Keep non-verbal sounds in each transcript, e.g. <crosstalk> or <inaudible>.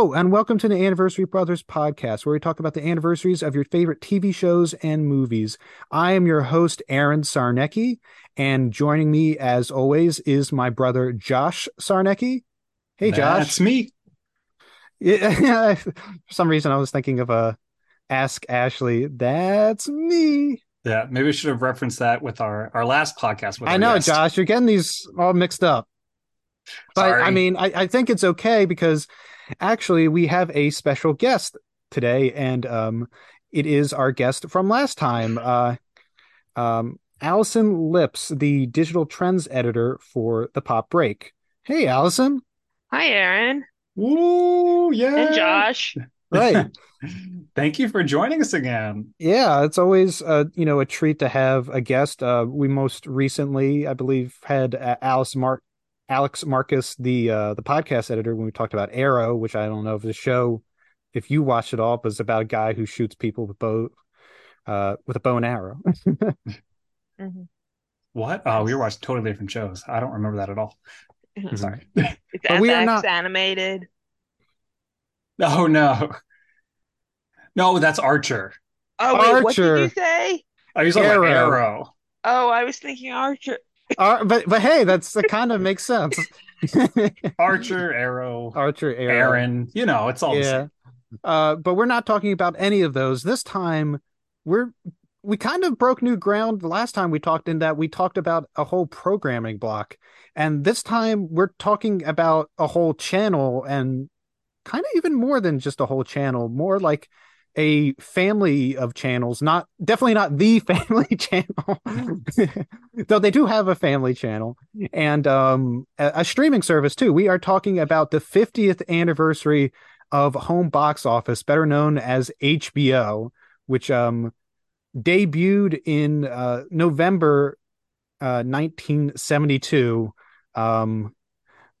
Hello, and welcome to the Anniversary Brothers podcast, where we talk about the anniversaries of your favorite TV shows and movies. I am your host, Aaron Sarnecki, and joining me, as always, is my brother, Josh Sarnecki. Hey, Josh. That's me. Yeah, <laughs> for some reason, I was thinking of a Ask Ashley. That's me. Yeah, maybe we should have referenced that with our our last podcast. I know, guest. Josh, you're getting these all mixed up. But Sorry. I mean, I, I think it's okay because actually we have a special guest today, and um, it is our guest from last time, uh, um, Allison Lips, the digital trends editor for the Pop Break. Hey, Allison. Hi, Aaron Ooh, yeah. and Josh. Right. <laughs> Thank you for joining us again. yeah, it's always uh, you know a treat to have a guest. Uh, we most recently, I believe, had uh, Alice Mark. Alex Marcus, the uh, the podcast editor, when we talked about Arrow, which I don't know if the show, if you watched it all, but it's about a guy who shoots people with bow, uh, with a bow and arrow. <laughs> Mhm. What? Oh, we were watching totally different shows. I don't remember that at all. Mhm. Sorry. <laughs> It's <laughs> But we are FX not- animated. Oh no. No, that's Archer. Oh wait, what did you say? I was talking about Arrow. Arrow. Oh, I was thinking Archer. Uh, but but hey, that's that kind of makes sense. <laughs> Archer, Arrow, Archer, arrow. Aaron. You know, it's all the yeah. same. Uh, but we're not talking about any of those this time. We're we kind of broke new ground the last time we talked in that we talked about a whole programming block, and this time we're talking about a whole channel and kind of even more than just a whole channel, more like a family of channels. Not definitely not the <laughs> family channel, <laughs> though they do have a family channel and um, a, a streaming service too. We are talking about the 50th anniversary of home box office, better known as HBO, which um debuted in uh, November uh, 1972. Um,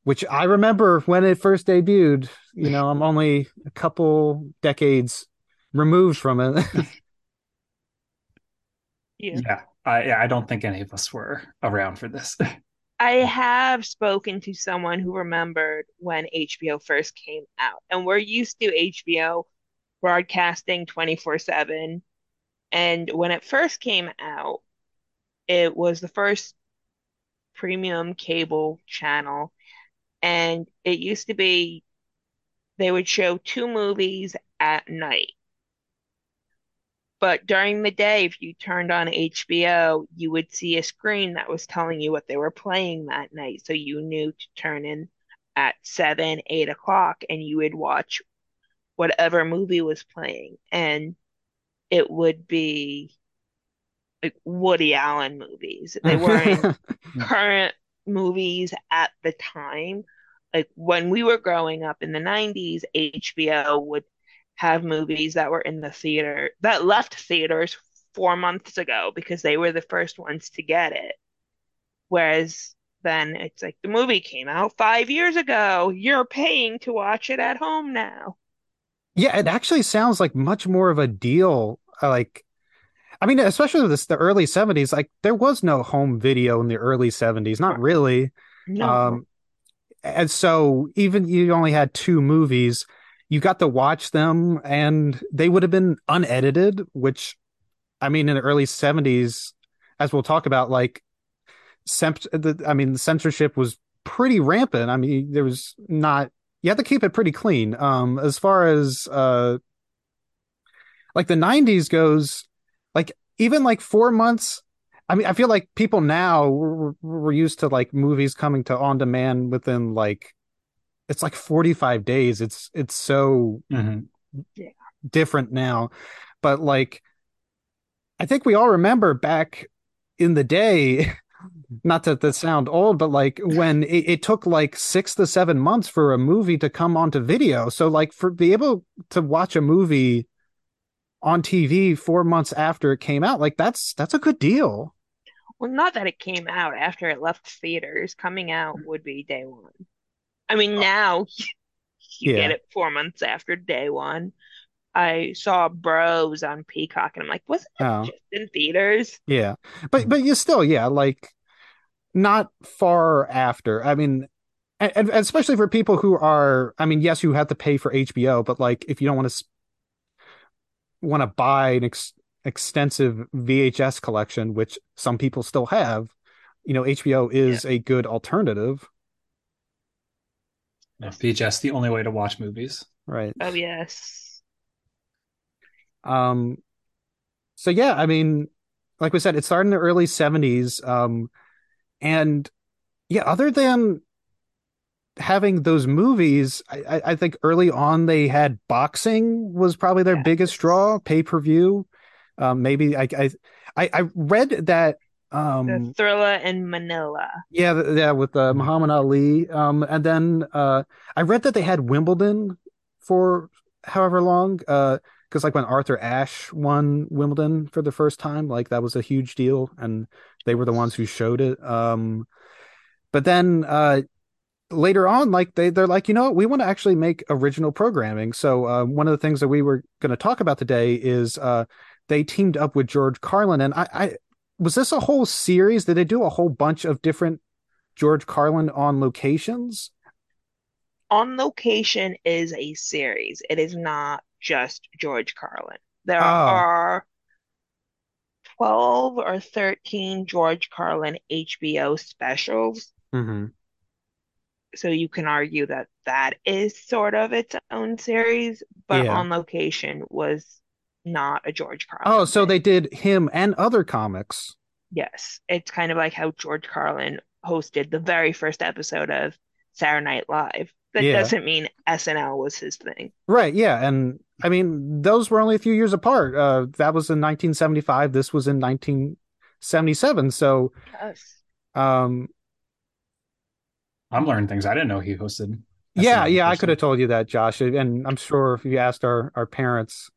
which I remember when it first debuted. You know, I'm only a couple decades removed from it. <laughs> Yeah. Yeah. I I don't think any of us were around for this. <laughs> I have spoken to someone who remembered when HBO first came out, and we're used to HBO broadcasting 24/7. And when it first came out, it was the first premium cable channel, and it used to be they would show two movies at night. But during the day, if you turned on HBO, you would see a screen that was telling you what they were playing that night. So you knew to turn in at seven, eight o'clock, and you would watch whatever movie was playing. And it would be like Woody Allen movies. They weren't <laughs> current movies at the time. Like when we were growing up in the 90s, HBO would have movies that were in the theater that left theaters four months ago because they were the first ones to get it. Whereas then it's like the movie came out five years ago. You're paying to watch it at home now. Yeah, it actually sounds like much more of a deal. uh, Like, I mean, especially this, the early 70s, like there was no home video in the early 70s, not really. No. Um, and so even you only had two movies, you got to watch them and they would have been unedited, which I mean, in the early 70s, as we'll talk about, like, the, I mean, the censorship was pretty rampant. I mean, there was not, you had to keep it pretty clean. Um, as far as, uh, like the 90s goes, like, even like four months I mean, I feel like people now we're used to like movies coming to on demand within like it's like 45 days. It's it's so Mhm. different now. But like I think we all remember back in the day, <laughs> not to, to sound old, but like when it, it took like six to seven months for a movie to come onto video. So like for be able to watch a movie on TV four months after it came out, like that's that's a good deal. Well, not that it came out after it left theaters. Coming out would be day one. I mean, oh. now <laughs> you Yeah. get it four months after day one. I saw Bros on Peacock, and I'm like, wasn't it Oh. just in theaters? Yeah. But but you still, yeah, like not far after. I mean, and, and especially for people who are, I mean, yes, you have to pay for HBO, but like if you don't want to want to buy an ex- extensive VHS collection, which some people still have, you know, HBO is yeah. a good alternative. Yeah, VHS the only way to watch movies. Right. Oh yes. Um so yeah, I mean, like we said, it started in the early 70s. Um and yeah, other than having those movies, I, I think early on they had boxing was probably their yes. biggest draw, pay per view. Um, maybe I, I I read that um the thrilla in manila. Yeah yeah with uh, muhammad ali um and then uh i read that they had wimbledon for however long uh because like when arthur ashe won wimbledon for the first time like that was a huge deal and they were the ones who showed it um but then uh later on like they they're like you know what? We want to actually make original programming. So uh, one of the things that we were going to talk about today is uh they teamed up with george carlin and i i was this a whole series? Did they do a whole bunch of different george carlin on locations? On location is a series. It is not just george carlin. There oh. are 12 or 13 george carlin hbo specials. Mm-hmm. So you can argue that that is sort of its own series, but yeah. on location was not a George Carlin. Oh, so thing. they did him and other comics. Yes, it's kind of like how George Carlin hosted the very first episode of Saturday Night Live. That yeah. doesn't mean SNL was his thing. Right, yeah, and I mean those were only a few years apart. Uh, that was in 1975. This was in 1977. So, yes. um, I'm learning things I didn't know he hosted. yeah, yeah, I could have told you that, Josh, and I'm sure if you asked our our parents,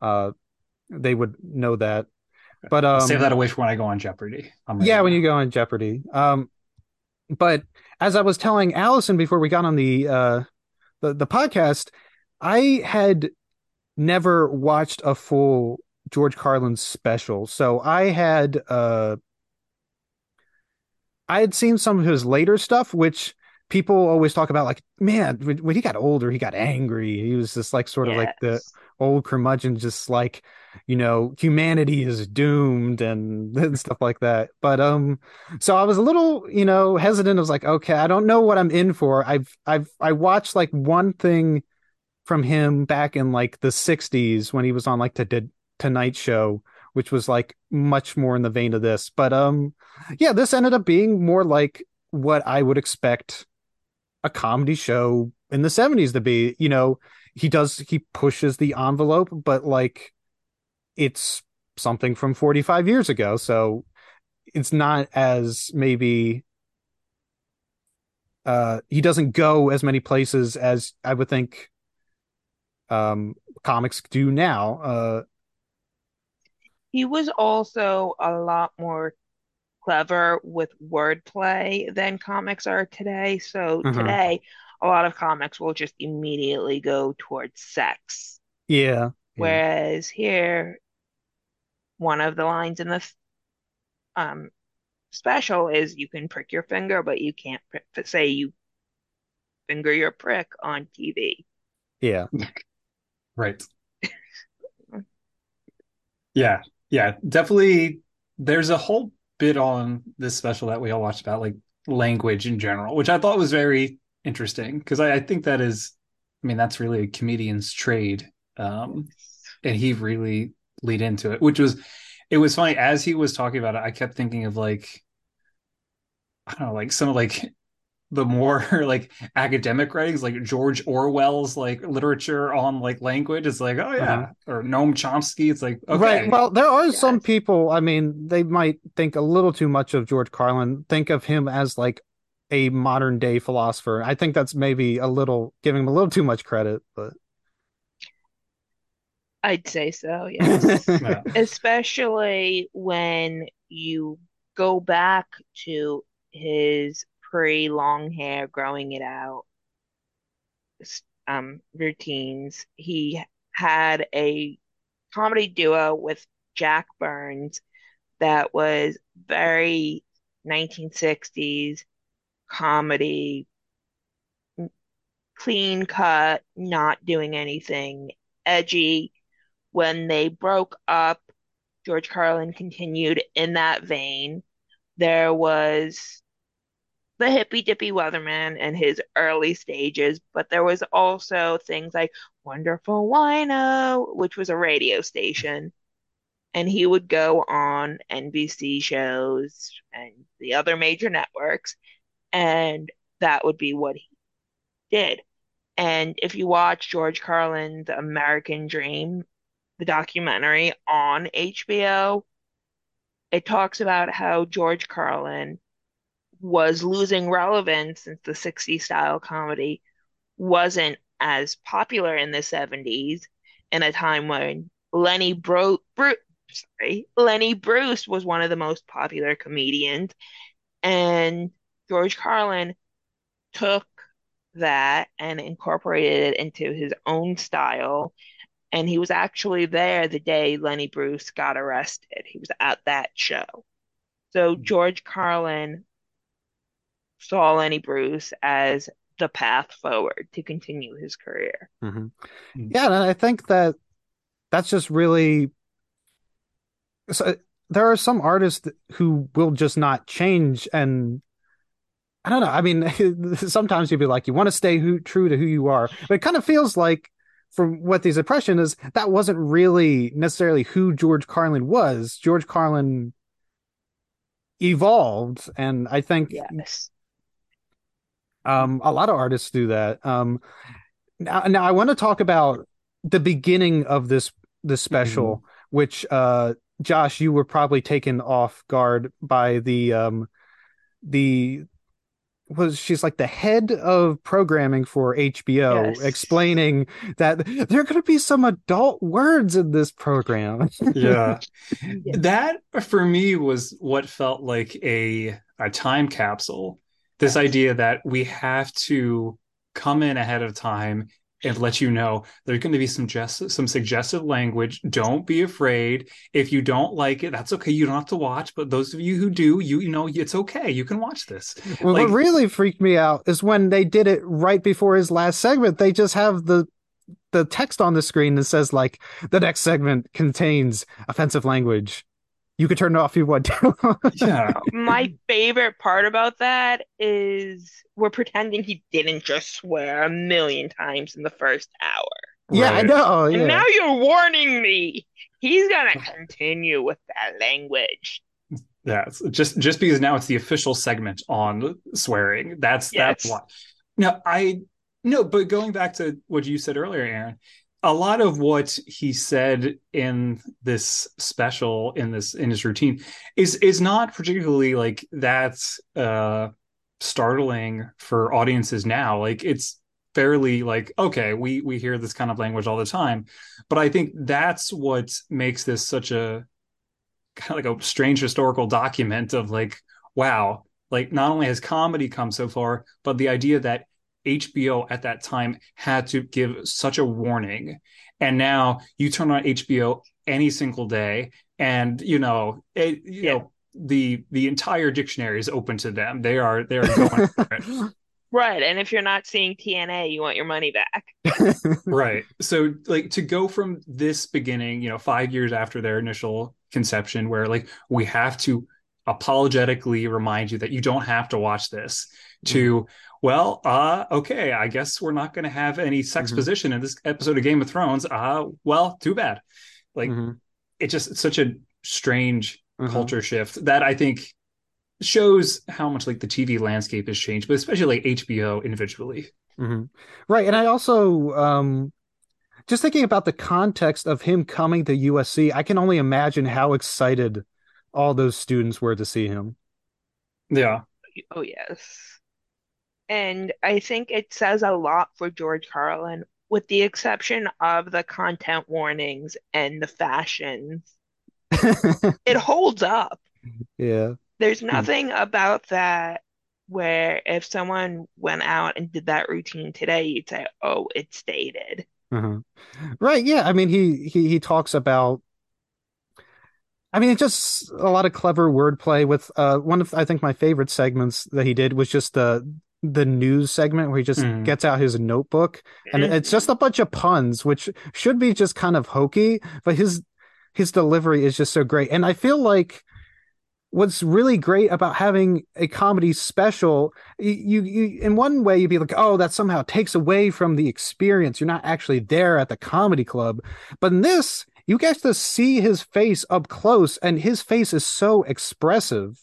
uh, they would know that. But um, save that away for when I go on Jeopardy. Yeah, when you go on Jeopardy. Um, but as I was telling Allison before we got on the uh the the podcast, I had never watched a full George Carlin special, so I had uh I had seen some of his later stuff, which people always talk about. Like, man, when he got older, he got angry. He was just like sort of yes. like the old curmudgeon, just like you know, humanity is doomed and, <laughs> and stuff like that. But um, so I was a little, you know, hesitant. I was like, okay, I don't know what I'm in for. I've I've I watched like one thing from him back in like the '60s when he was on like the Tonight Show which was like much more in the vein of this. But um yeah, this ended up being more like what I would expect a comedy show in the 70s to be. You know, he does he pushes the envelope, but like it's something from 45 years ago, so it's not as maybe uh he doesn't go as many places as I would think um comics do now. Uh he was also a lot more clever with wordplay than comics are today. So mm-hmm. today, a lot of comics will just immediately go towards sex. Yeah. yeah. Whereas here, one of the lines in the um, special is you can prick your finger, but you can't prick, say you finger your prick on TV. Yeah. right. yeah yeah, definitely. There's a whole bit on this special that we all watched about like language in general, which I thought was very interesting because I, I, think that is, I mean, that's really a comedian's trade, um, and he really lead into it, which was, it was funny as he was talking about it. I kept thinking of like, I don't know, like some of like <laughs> the more <laughs> like academic writings like george orwell's like literature on like language it's like oh yeah uh-huh. or noam chomsky it's like okay. right well there are some people i mean they might think a little too much of george carlin think of him as like a modern day philosopher i think that's maybe a little giving him a little too much credit but i'd say so <laughs> yes yeah. especially when you go back to his pre long hair, growing it out, um, routines. He had a comedy duo with Jack Burns that was very 1960s comedy clean cut, not doing anything edgy. When they broke up, George Carlin continued in that vein. There was the hippy dippy weatherman and his early stages, but there was also things like Wonderful Wino, which was a radio station. And he would go on NBC shows and the other major networks, and that would be what he did. And if you watch George Carlin's American Dream, the documentary on HBO, it talks about how George Carlin was losing relevance since the 60s style comedy wasn't as popular in the 70s in a time when Lenny Bro Bru sorry, Lenny Bruce was one of the most popular comedians and George Carlin took that and incorporated it into his own style and he was actually there the day Lenny Bruce got arrested. He was at that show. So George Carlin saw Lenny Bruce as the path forward to continue his career. Mm-hmm. Yeah, and I think that that's just really. So there are some artists who will just not change, and I don't know. I mean, <laughs> sometimes you'd be like, you want to stay who, true to who you are, but it kind of feels like, from what these impression is, that wasn't really necessarily who George Carlin was. George Carlin evolved, and I think yes um, a lot of artists do that. Um, now, now I want to talk about the beginning of this this special, mm-hmm. which uh, Josh, you were probably taken off guard by the um, the was she's like the head of programming for HBO, yes. explaining that there are going to be some adult words in this program. <laughs> yeah. yeah, that for me was what felt like a a time capsule this idea that we have to come in ahead of time and let you know there's going to be some just some suggestive language. Don't be afraid. If you don't like it that's okay. You don't have to watch but those of you who do you you know it's okay. You can watch this. Well, like, what really freaked me out is when they did it right before his last segment. They just have the the text on the screen that says like the next segment contains offensive language you could turn it off if you want to. <laughs> yeah. My favorite part about that is we're pretending he didn't just swear a million times in the first hour. Yeah, right. I know. Yeah. And now you're warning me. He's gonna continue with that language. Yeah, just just because now it's the official segment on swearing. That's yes. that's why. No, I no, but going back to what you said earlier, Aaron, a lot of what he said in this special in this in his routine is is not particularly like that's uh startling for audiences now. Like it's fairly like okay we we hear this kind of language all the time but i think that's what makes this such a kind of like a strange historical document of like wow like not only has comedy come so far but the idea that HBO at that time had to give such a warning. And now you turn on HBO any single day and you know, it, you yeah. know the the entire dictionary is open to them. They are they are going <laughs> for it. Right. And if you're not seeing TNA, you want your money back. <laughs> <laughs> right. So like to go from this beginning, you know, 5 years after their initial conception where like we have to apologetically remind you that you don't have to watch this to mm-hmm well, uh, okay, I guess we're not going to have any sex mm-hmm. position in this episode of Game of Thrones. Uh, well, too bad. Like, mm-hmm. it just it's such a strange mm-hmm. culture shift that I think shows how much like the TV landscape has changed, but especially like HBO individually. Mm-hmm. Right, and I also um, just thinking about the context of him coming to USC. I can only imagine how excited all those students were to see him. Yeah. Oh yes. And I think it says a lot for George Carlin, with the exception of the content warnings and the fashions. <laughs> it holds up. Yeah. There's nothing about that where if someone went out and did that routine today, you'd say, "Oh, it's dated." Uh-huh. Right? Yeah. I mean, he he he talks about. I mean, it's just a lot of clever wordplay with uh, one of I think my favorite segments that he did was just the the news segment where he just Mm. gets out his notebook and Mhm. it's just a bunch of puns which should be just kind of hokey but his his delivery is just so great and i feel like what's really great about having a comedy special you, you in one way you'd be like oh that somehow takes away from the experience you're not actually there at the comedy club but in this you get to see his face up close and his face is so expressive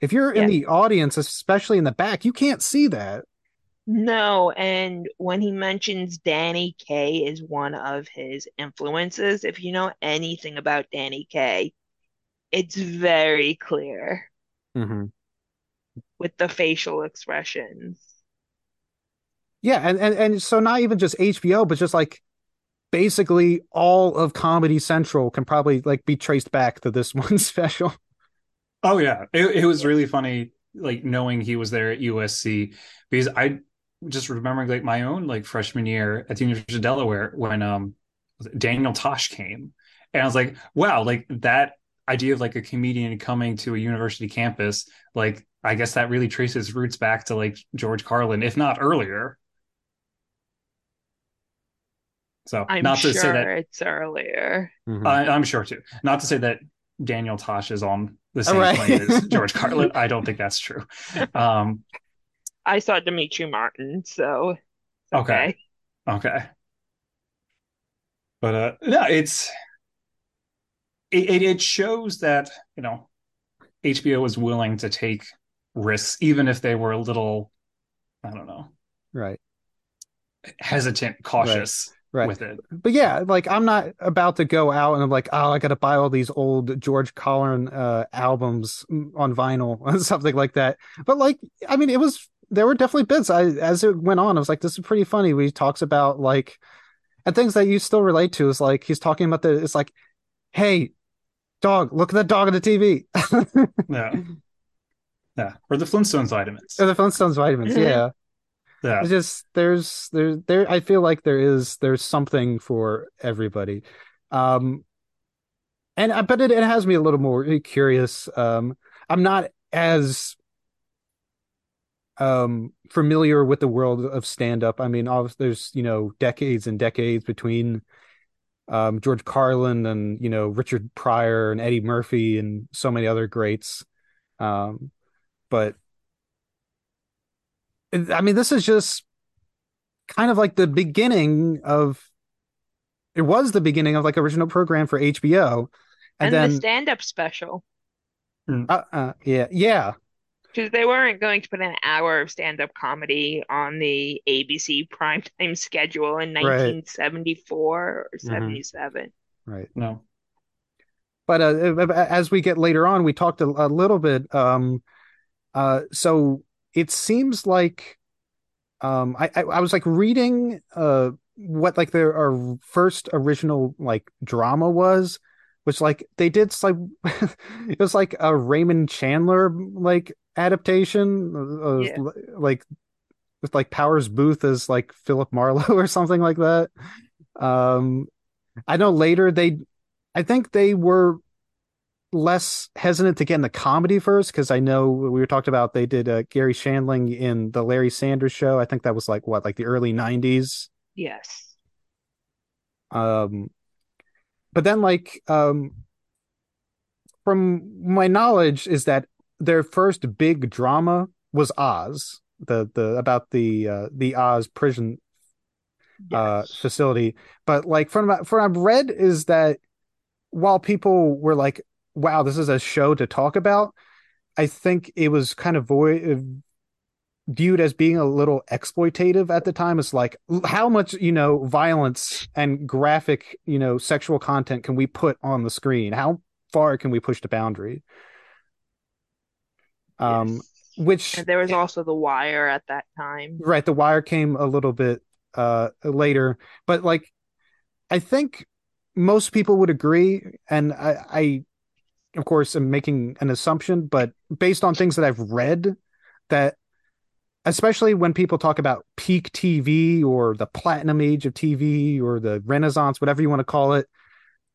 if you're in the audience especially in the back you can't see that No, and when he mentions Danny Kaye is one of his influences, if you know anything about Danny Kaye, it's very clear mm-hmm. with the facial expressions. Yeah, and, and and so not even just HBO, but just like basically all of Comedy Central can probably like be traced back to this <laughs> one special. Oh yeah, it, it was really funny, like knowing he was there at USC because I just remembering like my own like freshman year at the University of Delaware when um Daniel Tosh came, and I was like, wow, like that idea of like a comedian coming to a university campus, like I guess that really traces roots back to like George Carlin, if not earlier. So I'm not to sure say that it's earlier. I, I'm sure too. Not to say that Daniel Tosh is on the same Right. plane as <laughs> George Carlin. I don't think that's true. Um, I saw Demetri Martin, so it's Okay. okay. But uh, no, it's it, it it shows that you know HBO is willing to take risks, even if they were a little, I don't know, right, hesitant, cautious right. With it. But yeah, like I'm not about to go out and I'm like, oh, I got to buy all these old George Carlin uh, albums on vinyl and <laughs> something like that. But like, I mean, it was there were definitely bits. I as it went on, I was like, this is pretty funny. He talks about like and things that you still relate to is like he's talking about the it's like, hey, dog, look at that dog on the TV. Yeah, <laughs> yeah. Or the Flintstones vitamins. or the Flintstones vitamins, Mhm. <laughs> yeah. Yeah, It's just there's there there I feel like there is there's something for everybody. Um and I but it, it has me a little more curious. Um I'm not as um familiar with the world of stand up. I mean, obviously there's, you know, decades and decades between um George Carlin and, you know, Richard Pryor and Eddie Murphy and so many other greats. Um but I mean, this is just kind of like the beginning of it was the beginning of like original program for HBO. And, And the stand-up special, uh, uh, yeah, yeah, because they weren't going to put an hour of stand-up comedy on the ABC primetime schedule in Right. 1974 or Mhm. 77. right. no. But uh, as we get later on, we talked a, a little bit. Um, uh, so it seems like um, I, I I was like reading uh what like their our first original like drama was, which like they did like <laughs> it was like a Raymond Chandler like adaptation, uh, Yeah. like with like Powers Boothe as like Philip Marlowe <laughs> or something like that. Um, I know later they, I think they were less hesitant to get in the comedy first because I know we were talked about they did uh, Garry Shandling in the Larry Sanders Show. I think that was like what like the early '90s. Yes. Um, but then like um, from my knowledge is that their first big drama was Oz, the the about the uh, the Oz prison uh facility but like from from what I've read is that while people were like wow this is a show to talk about I think it was kind of void viewed as being a little exploitative at the time it's like how much you know violence and graphic you know sexual content can we put on the screen how far can we push the boundary um Yes. which And there was also The Wire at that time. Right, The Wire came a little bit uh later, but like I think most people would agree, and I, I of course am making an assumption, but based on things that I've read, that especially when people talk about peak TV or the platinum age of TV or the renaissance, whatever you want to call it,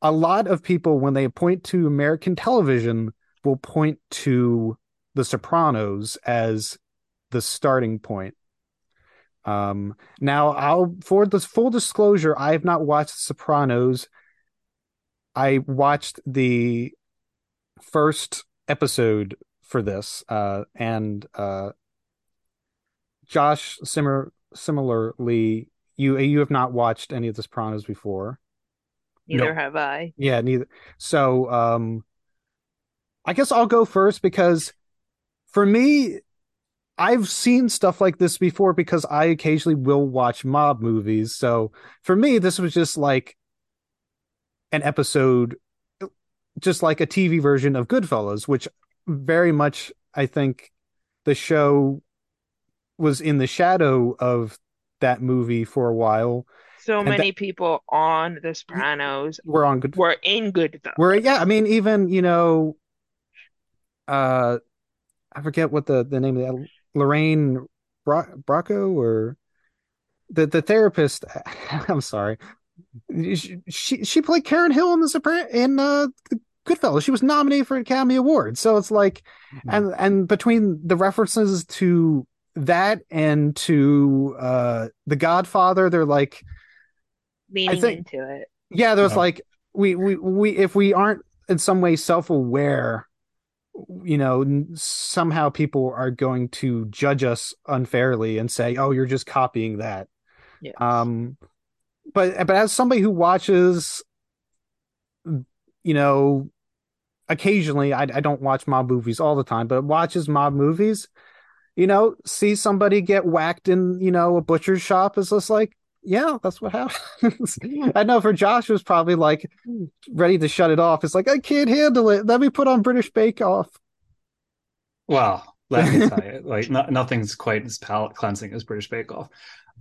a lot of people when they point to American television will point to The Sopranos as the starting point. Um, now I'll for this full disclosure, I have not watched Sopranos. I watched the first episode for this, uh, and uh, Josh, similar similarly, you you have not watched any of the Sopranos before. Neither No. have I. Yeah, neither. So, um, I guess I'll go first because for me, I've seen stuff like this before because I occasionally will watch mob movies. So for me, this was just like an episode, just like a TV version of Goodfellas, which very much I think the show was in the shadow of that movie for a while. So And many people on The Sopranos We're on good were in Goodfellas. Where yeah, I mean, even you know, uh, I forget what the the name of the Lorraine Bra- Bracco or the the therapist. <laughs> I'm sorry, she she, she played Karen Hill in the Sopran in uh Goodfellas. She was nominated for an Academy Award. So it's like, and and between the references to that and to uh The Godfather, they're like leaning think- into it. yeah, there's No. like we we we if we aren't in some way self-aware, you know, somehow people are going to judge us unfairly and say, "Oh, you're just copying that." Yes. Um, but but as somebody who watches, you know, occasionally, I I don't watch mob movies all the time, but watches mob movies. You know, see somebody get whacked in, you know, a butcher's shop is just like, yeah, that's what happens. <laughs> I know for Josh it was probably like ready to shut it off. It's like I can't handle it. Let me put on British Bake Off. Well, let me tell you, <laughs> like no, nothing's quite as palate cleansing as British Bake Off.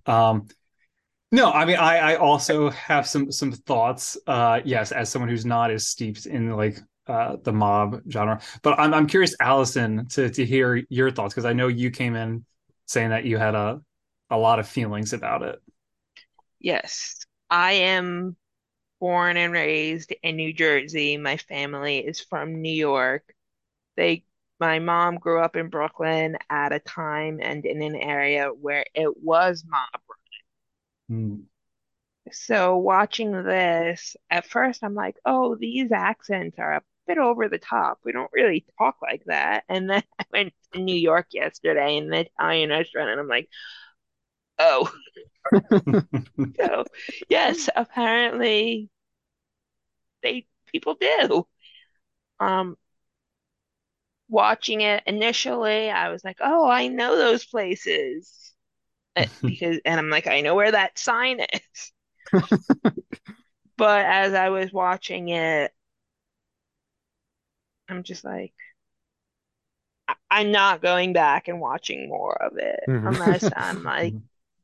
Um, no, I mean, I, I also have some some thoughts. Uh, yes, as someone who's not as steeped in like uh, the mob genre, but I'm I'm curious, Allison, to to hear your thoughts because I know you came in saying that you had a a lot of feelings about it. Yes, I am born and raised in New Jersey. My family is from New York. They, my mom grew up in Brooklyn at a time and in an area where it was mob. Hmm. So watching this, at first I'm like, oh, these accents are a bit over the top. We don't really talk like that. And then <laughs> I went to New York yesterday in the Italian restaurant and I'm like, oh, <laughs> so yes, apparently they people do. Um, watching it initially, I was like, oh, I know those places. Uh, <laughs> because and I'm like, I know where that sign is. But as I was watching it, I'm just like, I'm not going back and watching more of it Mhm. unless <laughs> I'm like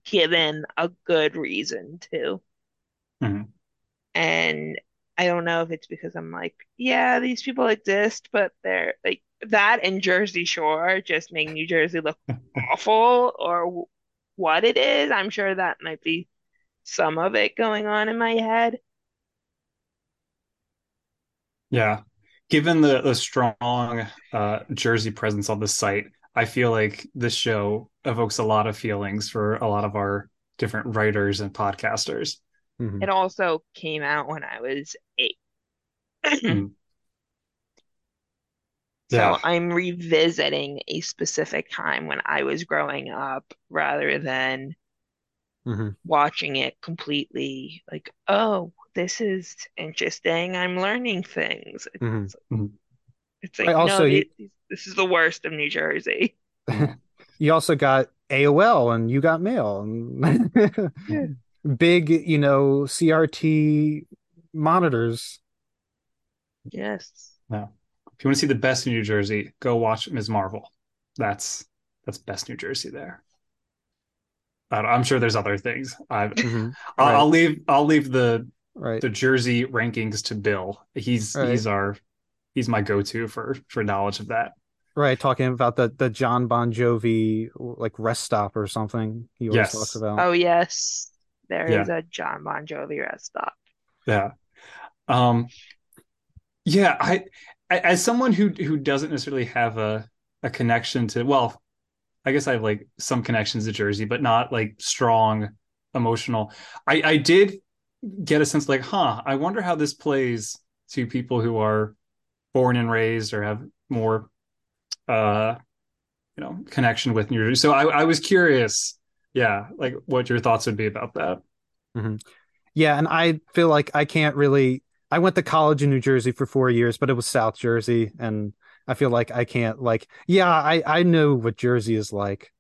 given a good reason to. Mhm. And I don't know if it's because I'm like, yeah, these people exist, but they're like that and Jersey Shore just make New Jersey look <laughs> awful or what it is. I'm sure that might be some of it going on in my head. Yeah. Given the the strong uh, Jersey presence on the site, I feel like this show evokes a lot of feelings for a lot of our different writers and podcasters. Mhm. It also came out when I was eight. Mm. <clears throat> So Yeah. I'm revisiting a specific time when I was growing up rather than Mhm. watching it completely like, oh, this is interesting. I'm learning things. It's, Mhm. it's like, also no, you- these- this is the worst of New Jersey. <laughs> You also got AOL and you got mail and Yeah. <laughs> big, you know, CRT monitors. Yes. No. If you want to see the best in New Jersey, go watch Ms. Marvel. That's that's best New Jersey there. I don't- I'm sure there's other things. I, Mhm. I'll, Right. I'll leave I'll leave the Right. the Jersey rankings to Bill. He's Right. he's our he's my go-to for for knowledge of that. Right. Talking about the, the John Bon Jovi like rest stop or something he always Yes. talks about. Oh, yes. There Yeah. is a John Bon Jovi rest stop. Yeah. Um yeah, I I- as someone who who doesn't necessarily have a a connection to well, I guess I have like some connections to Jersey, but not like strong emotional. I I did get a sense like, huh, I wonder how this plays to people who are born and raised or have more uh you know connection with New Jersey. So I I was curious, yeah, like what your thoughts would be about that. Mm-hmm. Yeah, and I feel like I can't really. I went to college in New Jersey for four years, but it was South Jersey, and I feel like I can't like. Yeah, I I know what Jersey is like.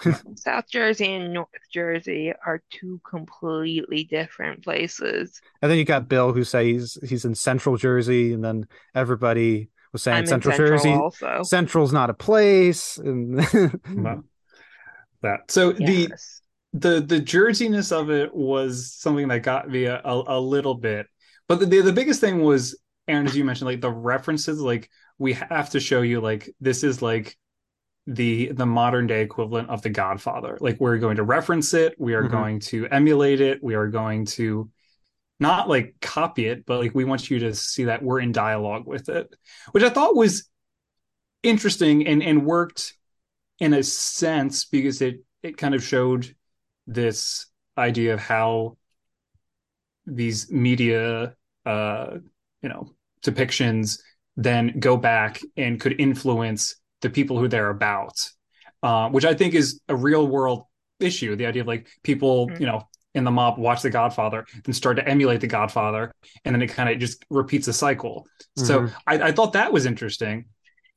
<laughs> South Jersey and North Jersey are two completely different places. And then you got Bill who says he's, he's in Central Jersey, and then everybody was saying I'm Central, Central Jersey. also. Central's not a place. And <laughs> Well, that so the the the jerseyness of it was something that got me a, a, a little bit but the, the the biggest thing was aaron as you mentioned like the references like we have to show you like this is like the the modern day equivalent of the godfather like we're going to reference it we are Mhm. going to emulate it we are going to not like copy it but like we want you to see that we're in dialogue with it which i thought was interesting and and worked in a sense because it it kind of showed this idea of how these media uh you know depictions then go back and could influence the people who they're about uh, which i think is a real world issue the idea of like people Mhm. you know in the mob watch the godfather then start to emulate the godfather and then it kind of just repeats a cycle so Mhm. I, I thought that was interesting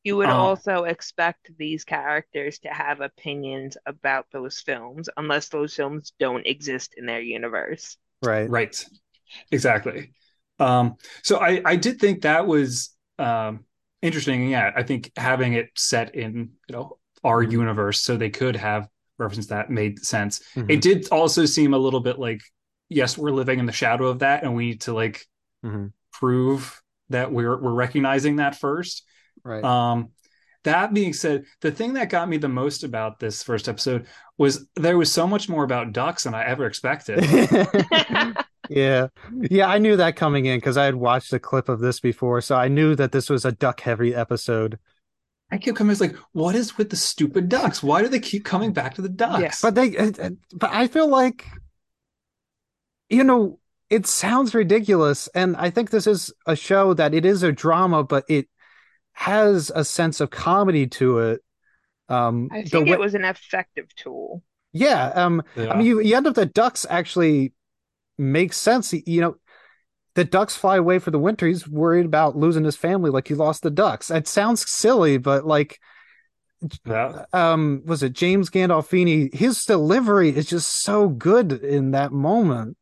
You would Uh, also expect these characters to have opinions about those films, unless those films don't exist in their universe. right. Right. Exactly. Um, so I, I did think that was um, interesting. Yeah, I think having it set in, you know, our Mhm. universe so they could have reference that made sense. Mhm. It did also seem a little bit like, yes, we're living in the shadow of that and we need to like Mhm. prove that we're we're recognizing that first. Right. Um, that being said, the thing that got me the most about this first episode was there was so much more about ducks than I ever expected. <laughs> yeah. Yeah, I knew that coming in because I had watched a clip of this before, so I knew that this was a duck heavy episode. I keep coming. It's like, what is with the stupid ducks? Why do they keep coming back to the ducks? Yeah. But they but I feel like you know, it sounds ridiculous and I think this is a show that it is a drama but it has a sense of comedy to it. Um I think way- it was an effective tool. yeah, um Yeah. I mean, you, you end up the ducks actually makes sense. You know, the ducks fly away for the winter. He's worried about losing his family, like he lost the ducks. It sounds silly, but like, Yeah. um, was it James Gandolfini? His delivery is just so good in that moment.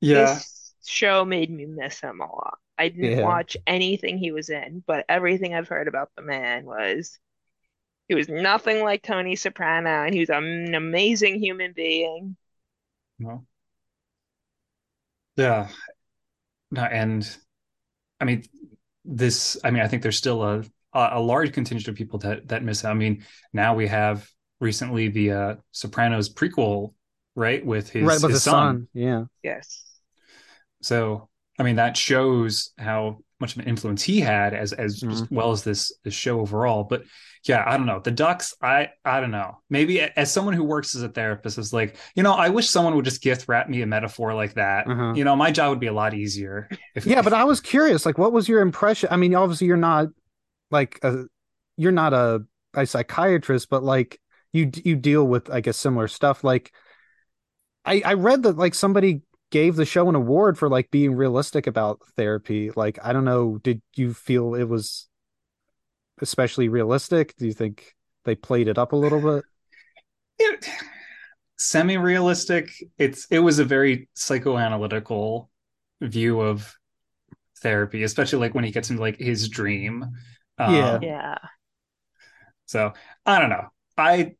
Yeah. This show made me miss him a lot. I didn't Yeah. watch anything he was in, but everything I've heard about the man was he was nothing like Tony Soprano, and he was an amazing human being. No. Yeah. No, and I mean, this. I mean, I think there's still a a a large contingent of people that that miss. it. I mean, now we have recently the uh Sopranos prequel, right, with his right with his his son. Yeah. Yes. So, I mean, that shows how much of an influence he had as as just well as this this show overall. But yeah, I don't know. The Ducks, I I don't know. Maybe as someone who works as a therapist is like, you know, I wish someone would just gift wrap me a metaphor like that. Uh-huh. You know, my job would be a lot easier. If, Yeah, but I was curious, like, what was your impression? I mean, obviously, you're not like a, you're not a, a psychiatrist, but like you you deal with, I guess, similar stuff. Like, I I read that like somebody gave the show an award for like being realistic about therapy. Like, I don't know, did you feel it was especially realistic? Do you think they played it up a little bit? <laughs> it, semi-realistic. It's it was a very psychoanalytical view of therapy, especially like when he gets into like his dream. Yeah. Um, Yeah. So I don't know. I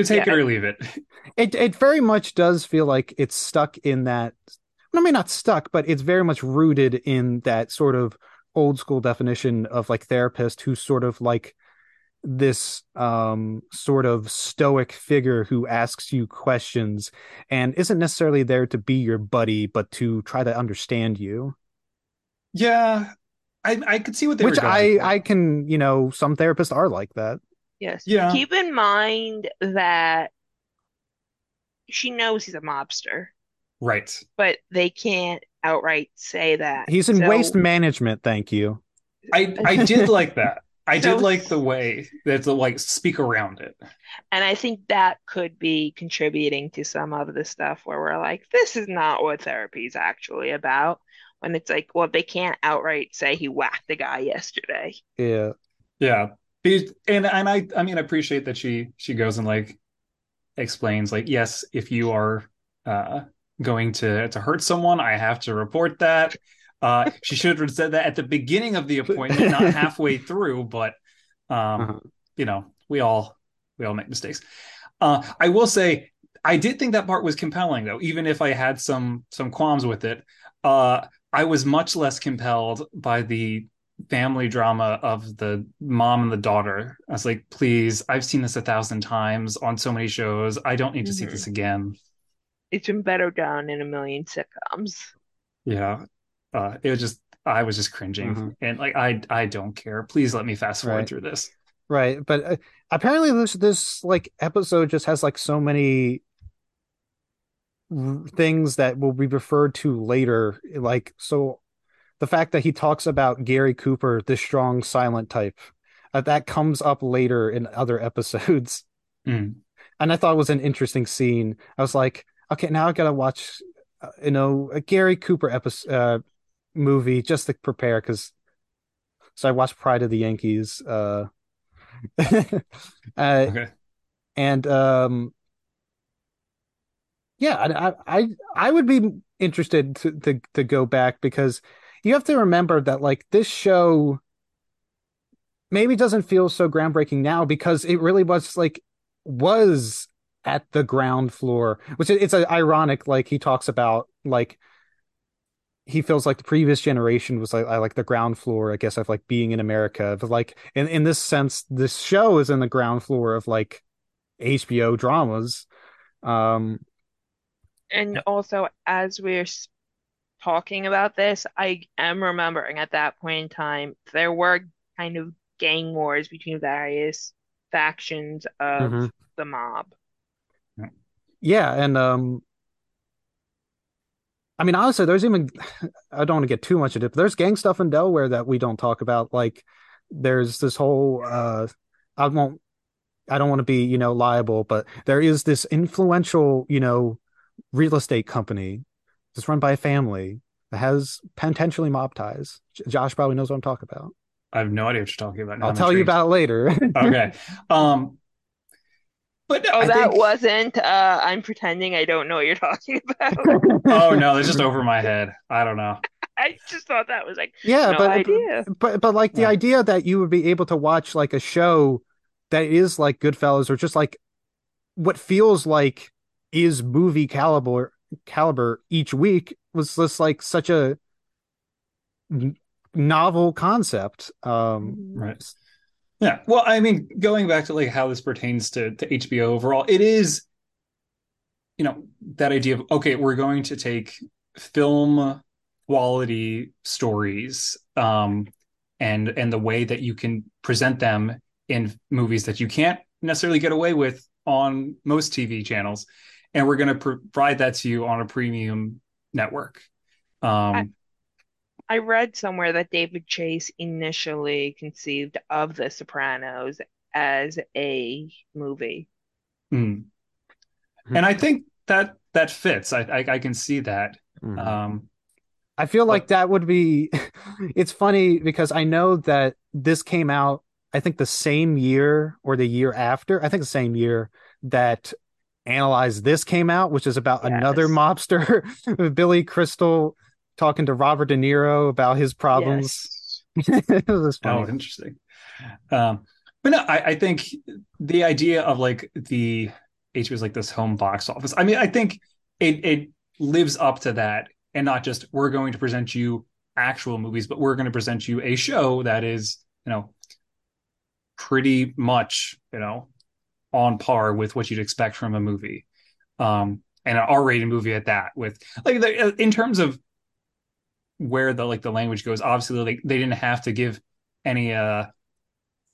could take Yeah. it or leave it. <laughs> It it very much does feel like it's stuck in that. I mean, not stuck, but it's very much rooted in that sort of old school definition of like therapist who's sort of like this um sort of stoic figure who asks you questions and isn't necessarily there to be your buddy but to try to understand you Yeah, I I could see what they which were going i for. i can you know some therapists are like that Yes. Yeah. Keep in mind that she knows he's a mobster, Right. but they can't outright say that. He's in So- waste management, thank you. I I did <laughs> like that. I So- did like the way that to like speak around it. And I think that could be contributing to some of the stuff where we're like, this is not what therapy is actually about. When it's like, well, they can't outright say he whacked the guy yesterday. Yeah. Yeah. And and I I mean I appreciate that she she goes and like explains like yes, if you are uh going to to hurt someone, I have to report that. Uh she should have said that at the beginning of the <laughs> appointment, not halfway through, but um Uh-huh. you know, we all we all make mistakes. Uh I will say I did think that part was compelling though, even if I had some some qualms with it. Uh I was much less compelled by the family drama of the mom and the daughter. I was like, please, I've seen this a thousand times on so many shows. I don't need to see Mhm. this again. It's been better done in a million sitcoms. Yeah. Uh, it was just I was just cringing. Mhm. And like I I don't care. Please let me fast forward Right. through this. Right, but uh, apparently this this like episode just has like so many r- things that will be referred to later. Like so, the fact that he talks about Gary Cooper, the strong silent type, uh, that comes up later in other <laughs> episodes, Mm. and I thought it was an interesting scene. I was like, okay, now I gotta watch, uh, you know, a Gary Cooper episode uh, movie just to prepare because. So I watched Pride of the Yankees. Uh, <laughs> uh, Okay. and um yeah I, I i would be interested to, to to go back because you have to remember that like this show maybe doesn't feel so groundbreaking now because it really was like was at the ground floor which it's a, ironic like he talks about like he feels like the previous generation was like I like the ground floor, I guess, of like being in America. But like in in this sense, this show is in the ground floor of like HBO dramas. Um, And also, as we're talking about this, I am remembering at that point in time, there were kind of gang wars between various factions of Mhm. the mob. yeah, and um, I mean, honestly, there's even <sighs> I don't want to get too much into it, but there's gang stuff in Delaware that we don't talk about. Like, there's this whole uh, I won't, I don't want to be you know liable, but there is this influential you know real estate company that's run by a family that has potentially mob ties. Josh probably knows what I'm talking about. I have no idea what you're talking about. Now I'll I'm tell you about it later. <laughs> Okay. Um but Oh, I that think wasn't, uh, I'm pretending I don't know what you're talking about. <laughs> Oh no, it's just over my head. I don't know. I just thought that was like, yeah, no but idea. but but like the Yeah. idea that you would be able to watch like a show that is like Goodfellas or just like what feels like is movie caliber caliber each week was just like such a n- novel concept. Um, Right. Yeah. Well, I mean, going back to like how this pertains to to HBO overall, it is, you know, that idea of okay, we're going to take film quality stories, um, and and the way that you can present them in movies that you can't necessarily get away with on most TV channels, and we're going to provide that to you on a premium network. Um, I read somewhere that David Chase initially conceived of The Sopranos as a movie. mm. And I think that that fits. I I, I can see that. mhm. Um, I feel like that would be <laughs> it's funny because I know that this came out I think the same year or the year after. I think the same year that Analyze This came out, which is about another mobster <laughs> Billy Crystal talking to Robert De Niro about his problems. Yes. <laughs> it was oh, interesting. Um, but no, I, I think the idea of like the HBO's like this home box office. I mean, I think it it lives up to that, and not just we're going to present you actual movies, but we're going to present you a show that is, you know, pretty much, you know, on par with what you'd expect from a movie, um, and an R-rated movie at that. With like the, in terms of where the like the language goes, obviously like they didn't have to give any uh,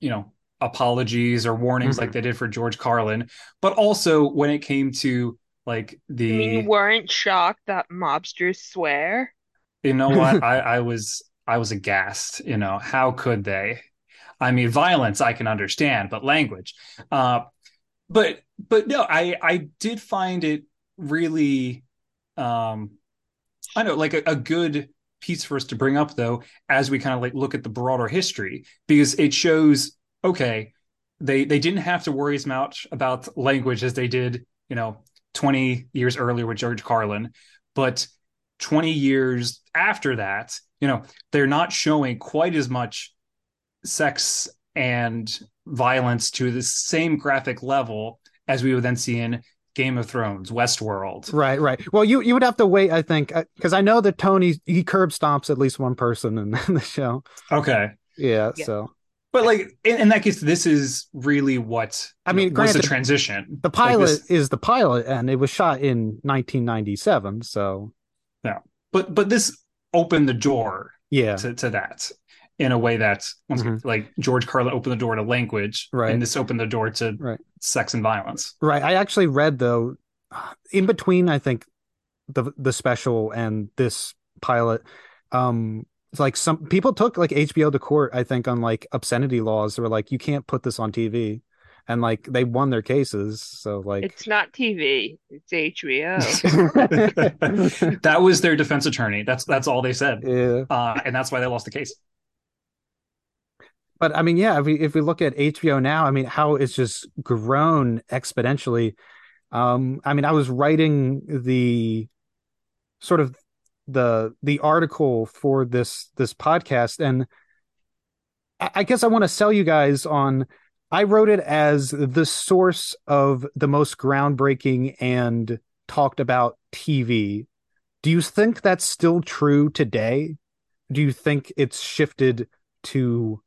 you know, apologies or warnings Mhm. like they did for George Carlin, but also when it came to like I mean, you weren't shocked that mobsters swear? you know what <laughs> I I was I was aghast. You know how could they? I mean, violence I can understand, but language. Uh, but but no, I I did find it really um I know like a, a good piece for us to bring up though as we kind of like look at the broader history because it shows okay they they didn't have to worry as much about language as they did you know 20 years earlier with George Carlin but 20 years after that you know they're not showing quite as much sex and violence to the same graphic level as we would then see in Game of Thrones, Westworld. Right, right. Well, you you would have to wait, I think, uh, because I know that Tony he curb stomps at least one person in, <laughs> in the show. Okay. Yeah, Yeah. so But like in, in that case, this is really what I mean, know, was the transition. the Like pilot this- is the pilot, and it was shot in 1997. So Yeah, but but this opened the door yeah, to, to that in a way that once Mhm. like George Carlin opened the door to language, Right. and this opened the door to Right. sex and violence. right. I actually read though, in between, I think the the special and this pilot, um, it's like some people took like HBO to court. I think on like obscenity laws. They were like, you can't put this on TV, and like they won their cases. So like, It's not TV, it's HBO. <laughs> <laughs> that was their defense attorney. That's that's all they said, yeah. uh, and that's why they lost the case. But I mean, yeah, if we if we look at HBO now, I mean, how it's just grown exponentially. Um, I mean, I was writing the sort of the the article for this this podcast, and I, I guess I want to sell you guys on. I wrote it as the source of the most groundbreaking and talked about TV. Do you think that's still true today? Do you think it's shifted to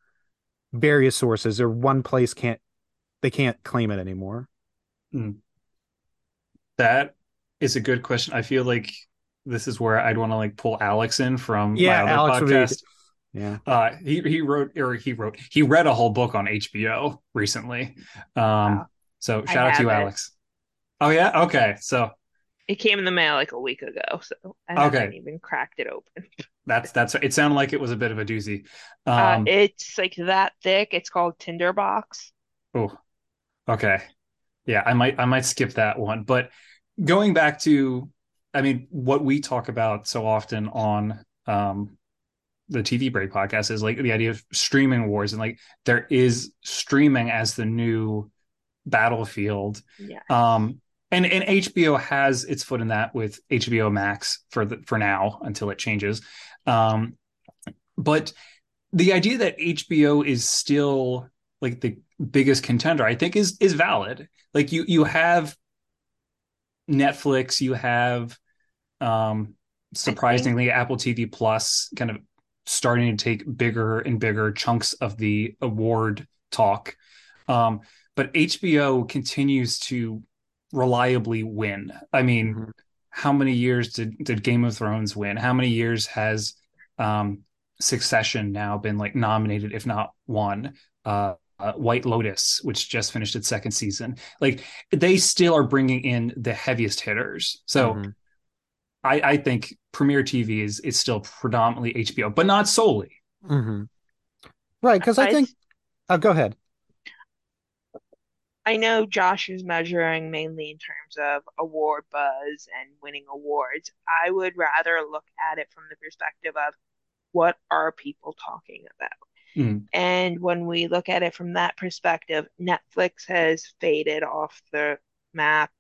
various sources or one place can't they can't claim it anymore? That is a good question. I feel like this is where I'd want to like pull Alex in from Yeah, my other Alex would be- Yeah. Uh, he he wrote or he wrote he read a whole book on HBO recently. Um, Wow. so I shout out to you, haven't. Alex. Oh yeah, okay. So It came in the mail like a week ago, so I Okay. haven't even cracked it open. <laughs> that's that's it. Sounded like it was a bit of a doozy. Uh, Um, it's like that thick. It's called Tinderbox. oh, okay, yeah. I might I might skip that one. But going back to, I mean, what we talk about so often on um the TV Break podcast is like the idea of streaming wars and like there is streaming as the new battlefield Yeah. um and and HBO has its foot in that with HBO Max for the for now until it changes um but the idea that HBO is still like the biggest contender I think is is valid like you you have Netflix you have um surprisingly Apple TV Plus kind of starting to take bigger and bigger chunks of the award talk um but HBO continues to reliably win. I mean, Mhm. how many years did did Game of Thrones win? How many years has um, Succession now been like nominated, if not won? Uh, uh, White Lotus, which just finished its second season, like they still are bringing in the heaviest hitters. So Mhm. I, I think Premiere TV is is still predominantly HBO, but not solely. Mhm. Right, because I I- think oh go ahead. I know Josh is measuring mainly in terms of award buzz and winning awards. I would rather look at it from the perspective of what are people talking about? Mm. And when we look at it from that perspective, Netflix has faded off the map,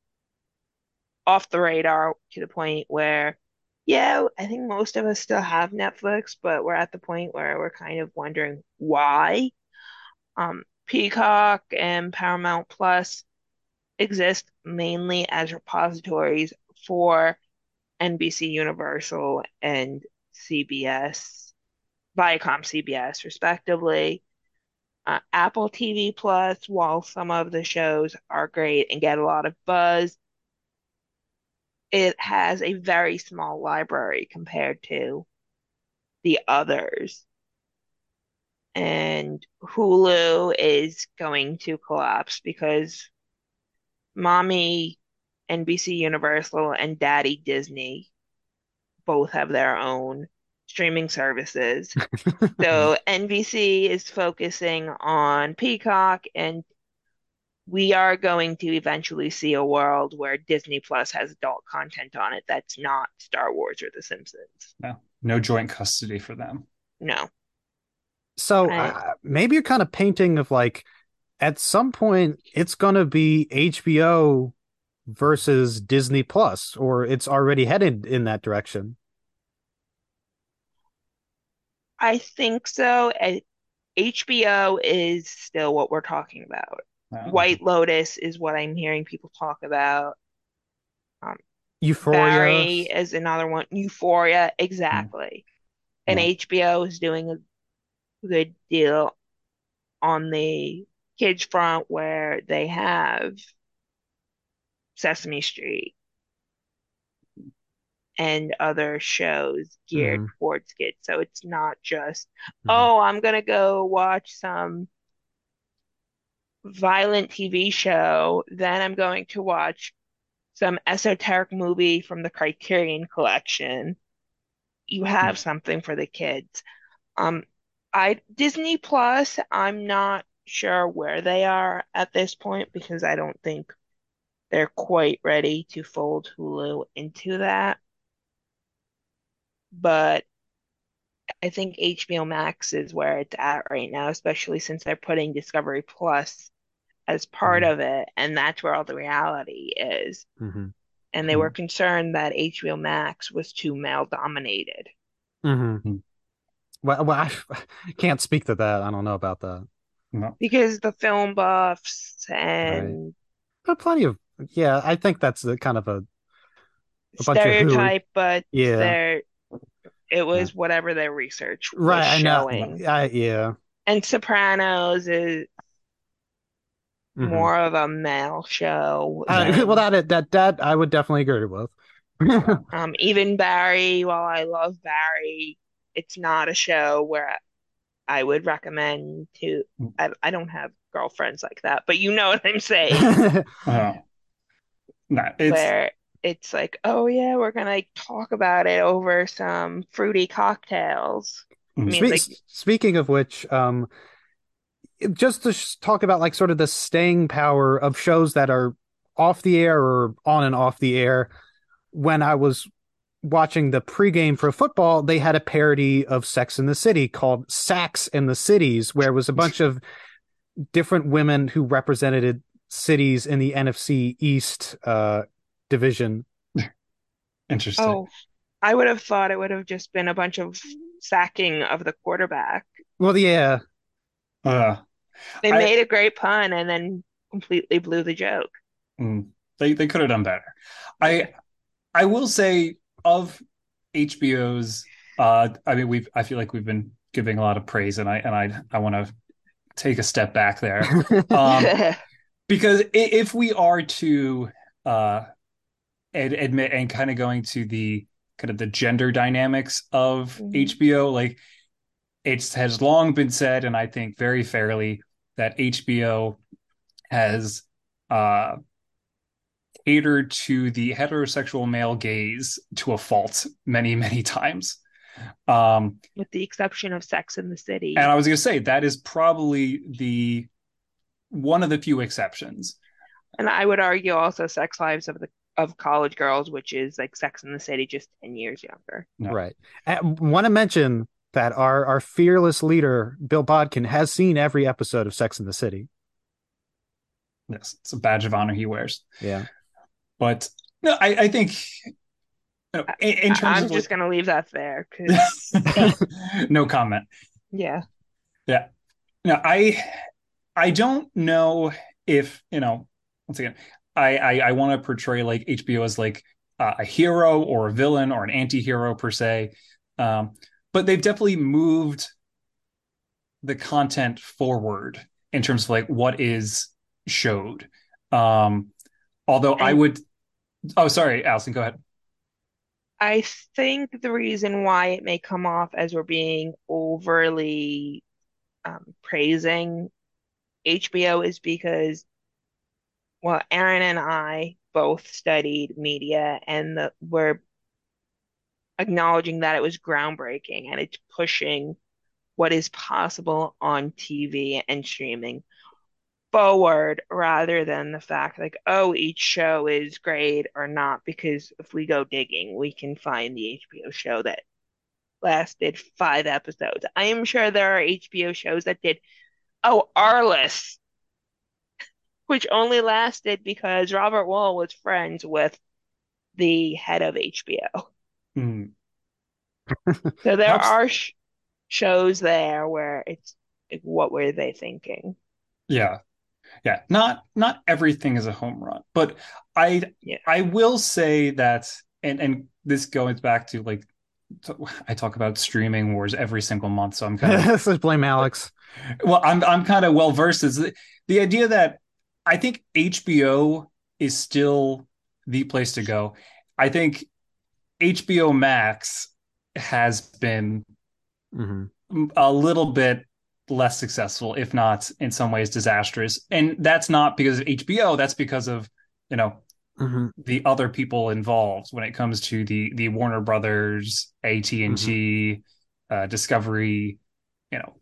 off the radar to the point where, yeah, I think most of us still have Netflix, but we're at the point where we're kind of wondering why. Um, Peacock and Paramount Plus exist mainly as repositories for NBC Universal and CBS, Viacom CBS, respectively. Uh, Apple TV Plus, while some of the shows are great and get a lot of buzz, it has a very small library compared to the others. and Hulu is going to collapse because mommy NBC Universal and daddy Disney both have their own streaming services. <laughs> So NBC is focusing on Peacock, and we are going to eventually see a world where Disney Plus has adult content on it that's not Star Wars or The Simpsons. No, no joint custody for them. No. So Right. uh, maybe you're kind of painting of like at some point it's going to be HBO versus Disney Plus, or it's already headed in that direction. I think so. And HBO is still what we're talking about. No. White Lotus is what I'm hearing people talk about. Um, Euphoria. Barry is another one. Euphoria, exactly. Hmm. And Yeah. HBO is doing a good deal on the kids front where they have Sesame Street and other shows geared towards kids. So it's not just, Mhm. oh, I'm gonna go watch some violent TV show, then I'm going to watch some esoteric movie from the Criterion Collection. You have something for the kids. Um, I Disney Plus, I'm not sure where they are at this point because I don't think they're quite ready to fold Hulu into that. But I think HBO Max is where it's at right now, especially since they're putting Discovery Plus as part Mhm. of it, and that's where all the reality is. Mhm. And they were concerned that HBO Max was too male dominated. Mhm. Mhm. Well, well, I <laughs> can't speak to that. I don't know about that. No. Because the film buffs and But plenty of yeah, I think that's the kind of a A bunch of who- stereotype, but Yeah. there it was whatever their research was right. I know. showing. I, yeah. And Sopranos is Mhm. more of a male show Uh, well, that that that I would definitely agree with. <laughs> Um, even Barry, while I love Barry, it's not a show where I would recommend to. I, I don't have girlfriends like that, but you know what I'm saying. Oh. <laughs> No, it's Where it's like, oh yeah, we're gonna like, talk about it over some fruity cocktails. I mean, Spe- like, speaking of which, um, just to sh- talk about like sort of the staying power of shows that are off the air or on and off the air. When I was watching the pregame for football, they had a parody of Sex in the City called Sax in the Cities, where it was a <laughs> bunch of different women who represented cities in the NFC East uh, division. <laughs> interesting. oh, I would have thought it would have just been a bunch of sacking of the quarterback. Well, yeah, Uh, They I- made a great pun and then completely blew the joke. mm, they they could have done better. I I will say of HBO's uh I mean we've I feel like we've been giving a lot of praise and I and I I want to take a step back there. <laughs> Um, <laughs> because if we are to uh ad- admit and kind of going to the kind of the gender dynamics of Mhm. HBO like it has long been said and I think very fairly that HBO has uh catered to the heterosexual male gaze to a fault many many times um with the exception of Sex in the City. and I was going to say that is probably the one of the few exceptions And I would argue also Sex Lives of the of College Girls, which is like Sex in the City, just 10 years younger. No. Right. I want to mention that our our fearless leader Bill Bodkin has seen every episode of Sex in the City. yes it's a badge of honor he wears Yeah. but no I, I think you know, in, in I- terms I'm of just gonna leave that there because <laughs> no comment Yeah, yeah. No, I I don't know if you know. Once again, I I, I want to portray like HBO as like uh, a hero or a villain or an anti-hero per se, um, but they've definitely moved the content forward in terms of like what is showed. Um, although I would. Oh, sorry, Allison, go ahead. I think the reason why it may come off as we're being overly um, praising HBO is because, well, Aaron and I both studied media and the, we're acknowledging that it was groundbreaking and it's pushing what is possible on TV and streaming forward rather than the fact like, oh, each show is great or not. Because if we go digging, we can find the HBO show that lasted five episodes. I am sure there are HBO shows that did, oh, Arliss, which only lasted because Robert Wuhl was friends with the head of HBO. Mm. <laughs> So there Perhaps- are sh shows there where it's like, what were they thinking? Yeah. Yeah. Not not everything is a home run, but I Yeah. I will say that and and this goes back to like I talk about streaming wars every single month, so I'm kind of Let's blame Alex. well, I'm I'm kind of well versed. Is the, the idea that I think HBO is still the place to go. I think HBO Max has been hmm a little bit less successful, if not in some ways disastrous. And that's not because of HBO. That's because of you know hmm the other people involved when it comes to the the Warner Brothers, AT and T, uh, Discovery, you know,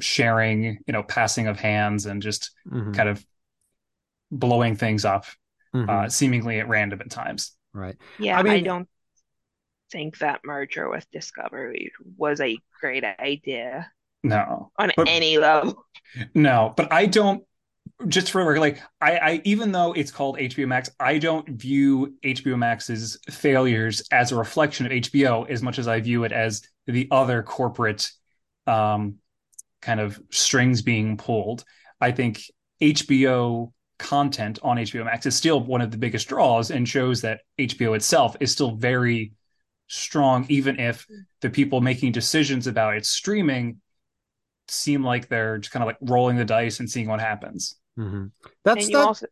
sharing, you know, passing of hands, and just hmm kind of blowing things up, hmm uh, seemingly at random at times. right. Yeah, I I don't think that merger with Discovery was a great idea No, on But- any level. no, but I don't. Just for record, like I, I, even though it's called HBO Max, I don't view HBO Max's failures as a reflection of HBO as much as I view it as the other corporate, um, kind of strings being pulled. I think HBO content on HBO Max is still one of the biggest draws and shows that HBO itself is still very strong, even if the people making decisions about its streaming seem like they're just kind of like rolling the dice and seeing what happens. hmm That's And you that. also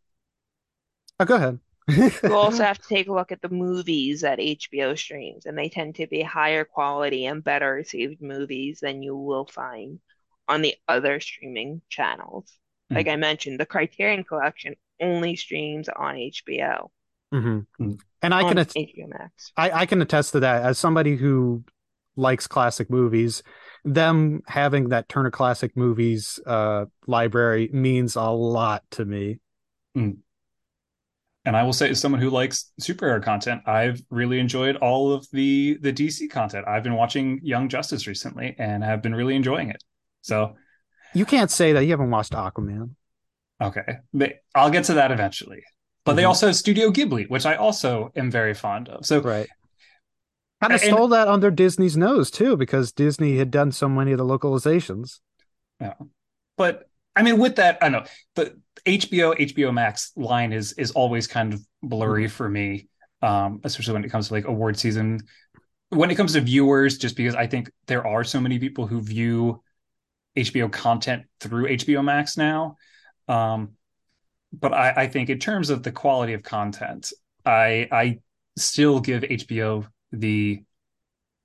oh, go ahead. <laughs> you also have to take a look at the movies that HBO streams, and they tend to be higher quality and better received movies than you will find on the other streaming channels. Like I mentioned, the Criterion Collection only streams on HBO, hmm Mm. And I can att- HBO Max. I, I can attest to that as somebody who likes classic movies. Them having that Turner Classic Movies uh, library means a lot to me. And I will say, as someone who likes superhero content, I've really enjoyed all of the the DC content. I've been watching Young Justice recently and have been really enjoying it. So, You can't say that you haven't watched Aquaman. okay, They- I'll get to that eventually. But they Mhm. also have Studio Ghibli, which I also am very fond of. So, Right. Kind of stole that under Disney's nose too, because Disney had done so many of the localizations. Yeah, but I mean, with that, I know the HBO HBO Max line is is always kind of blurry for me, um, especially when it comes to like award season. When it comes to viewers, just because I think there are so many people who view HBO content through HBO Max now. Um, but I, I think in terms of the quality of content, I I still give HBO the,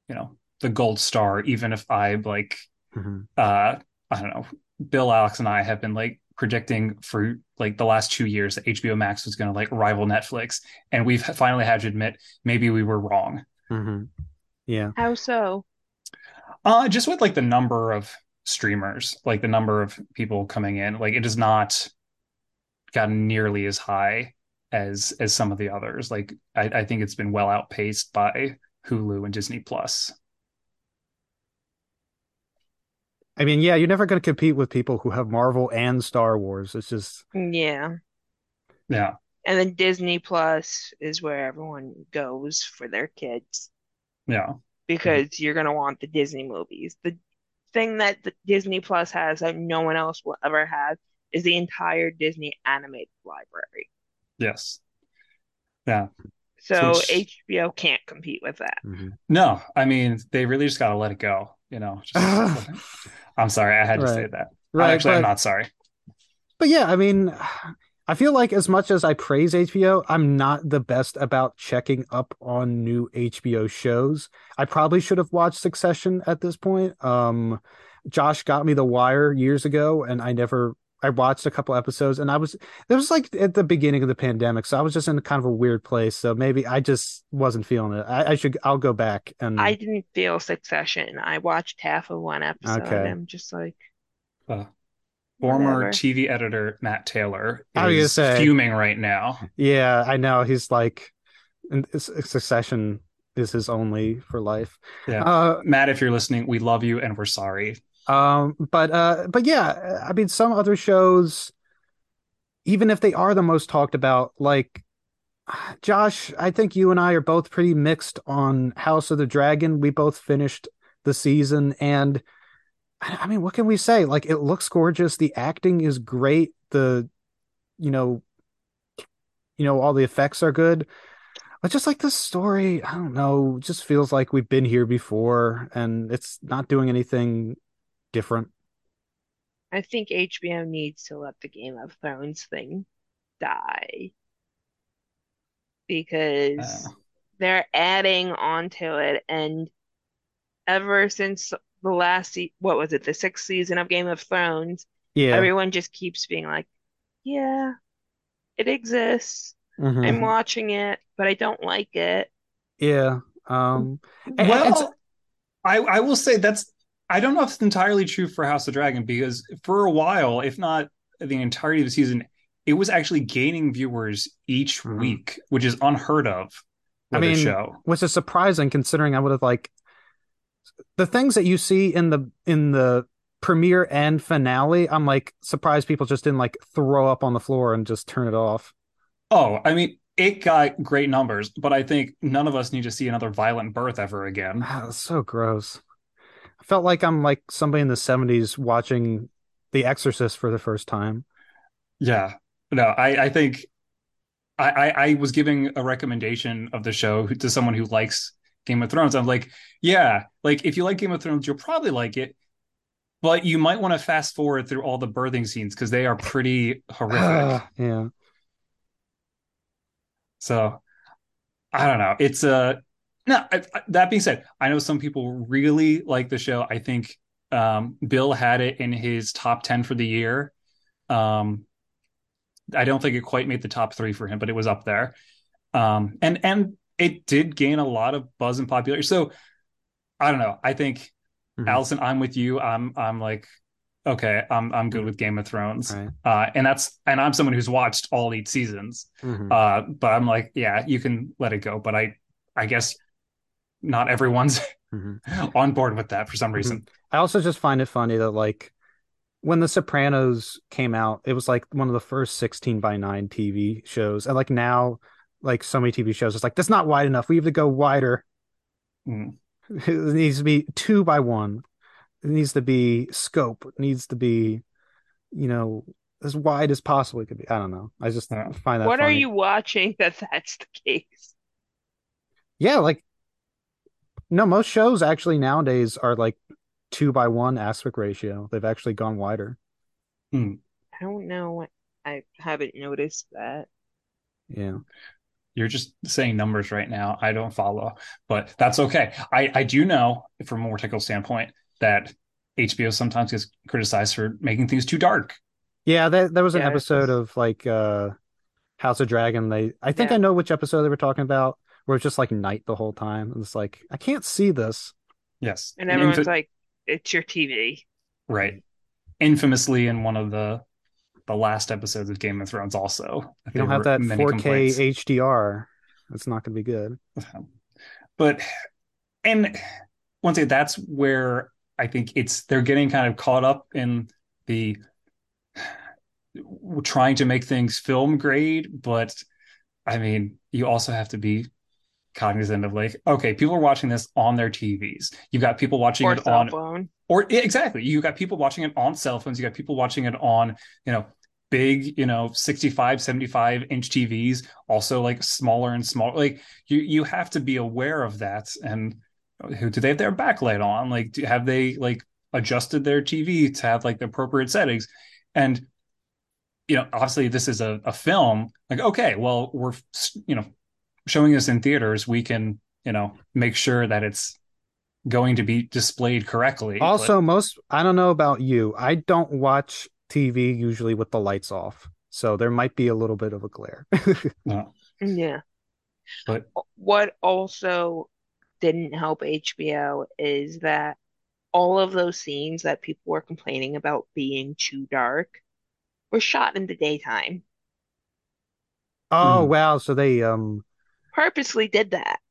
you know, the gold star, even if I like Mhm. uh I don't know, Bill, Alex, and I have been like predicting for like the last two years that HBO Max was going to like rival Netflix, and we've finally had to admit maybe we were wrong. Mhm. Yeah. How so? Uh just with like the number of streamers, like the number of people coming in, like it has not gotten nearly as high as as some of the others. Like I, I think it's been well outpaced by Hulu and Disney Plus. I mean, yeah, you're never going to compete with people who have Marvel and Star Wars. It's just Yeah. Yeah. And then Disney Plus is where everyone goes for their kids Yeah. because you're going to want the Disney movies. The thing that the Disney Plus has that no one else will ever have is the entire Disney animated library. Yes. Yeah. So Which- HBO can't compete with that. Mhm. No, I mean they really just got to let it go. You know, just, <sighs> I'm sorry, I had to say that. right. Actually, I'm not sorry. But yeah, I mean, I feel like as much as I praise HBO, I'm not the best about checking up on new HBO shows. I probably should have watched Succession at this point. Um, Josh got me The Wire years ago, and I never. I watched a couple episodes, and I was it was like at the beginning of the pandemic, so I was just in kind of a weird place. So maybe I just wasn't feeling it. I, I should. I'll go back and. I didn't feel Succession. I watched half of one episode. Okay. I'm just like, Uh, former Whatever. TV editor Matt Taylor I was is say- fuming right now. Yeah, I know. He's like, and Succession is his only for life. Yeah. Uh, Matt, if you're listening, we love you and we're sorry. Um, but uh, but yeah, I mean, some other shows, even if they are the most talked about, like Josh, I think you and I are both pretty mixed on House of the Dragon. We both finished the season, and I I mean, what can we say? Like, it looks gorgeous. The acting is great. The, you know, you know, all the effects are good. But just like the story, I don't know, just feels like we've been here before, and it's not doing anything different. I think HBO needs to let the Game of Thrones thing die because Uh, they're adding onto it, and ever since the last se what was it, the sixth season of Game of Thrones, Yeah. everyone just keeps being like, "Yeah, it exists. Mhm. I'm watching it, but I don't like it." Yeah. Um and- and- well, I I will say that's I don't know if it's entirely true for House of Dragon because for a while, if not the entirety of the season, it was actually gaining viewers each Mhm. week, which is unheard of I with a mean, show. which is surprising considering I would have like the things that you see in the in the premiere and finale, I'm like surprised people just didn't like throw up on the floor and just turn it off. Oh, I mean, it got great numbers, but I think none of us need to see another violent birth ever again. Wow, that's so gross. I felt like I'm like somebody in the 70s watching The Exorcist for the first time. Yeah. No, I, I think I, I, I was giving a recommendation of the show to someone who likes Game of Thrones. I'm like, yeah, like if you like Game of Thrones, you'll probably like it, but you might want to fast forward through all the birthing scenes because they are pretty horrific. <sighs> yeah. So I don't know. It's uh no. I, I- that being said, I know some people really like the show. I think um, Bill had it in his top ten for the year. Um, I don't think it quite made the top three for him, but it was up there. Um, and and it did gain a lot of buzz and popularity. So I don't know. I think Mhm. Allison, I'm with you. I'm I'm like okay. I'm I'm good with Game of Thrones. Right. Uh, and that's and I'm someone who's watched all eight seasons. Mhm. Uh, but I'm like, yeah, you can let it go. But I, I guess not everyone's Mhm. <laughs> on board with that for some reason. I also just find it funny that like when The Sopranos came out, it was like one of the first 16 by 9 TV shows. And like now, like so many TV shows, it's like that's not wide enough. We have to go wider. Mm. <laughs> It needs to be two by one. It needs to be scope. It needs to be, you know, as wide as possible it could be. I don't know. I just Yeah. find that What are you watching that that's the case? Yeah, like no, most shows actually nowadays are like two by one aspect ratio. They've actually gone wider. I don't know. I haven't noticed that. Yeah. You're just saying numbers right now. I don't follow, but that's okay. I, I do know from a more technical standpoint that HBO sometimes gets criticized for making things too dark. Yeah, there, there was an Yeah. episode of like uh House of Dragon. They I think Yeah. I know which episode they were talking about where it's just like night the whole time. And it's like I can't see this. Yes. And everyone's Infa- like, it's your TV. right. Infamously in one of the the last episodes of Game of Thrones also. if You don't have that 4K HDR. It's not going to be good. but and once again that's where i think it's they're getting kind of caught up in the trying to make things film grade but i mean you also have to be cognizant of like okay people are watching this on their tvs you've got people watching Or it cell on phone. or exactly you've got people watching it on cell phones you got people watching it on you know big you know 65 75 inch tvs also like smaller and smaller like you you have to be aware of that and who do they have their backlight on like do, have they like adjusted their tv to have like the appropriate settings and you know obviously this is a, a film like okay well we're you know showing this in theaters we can you know make sure that it's going to be displayed correctly. Also, most I don't know about you. I don't watch TV usually with the lights off. So there might be a little bit of a glare. <laughs> no, Yeah. but What also didn't help HBO is that all of those scenes that people were complaining about being too dark were shot in the daytime. Oh mm, wow, so they um Purposely did that.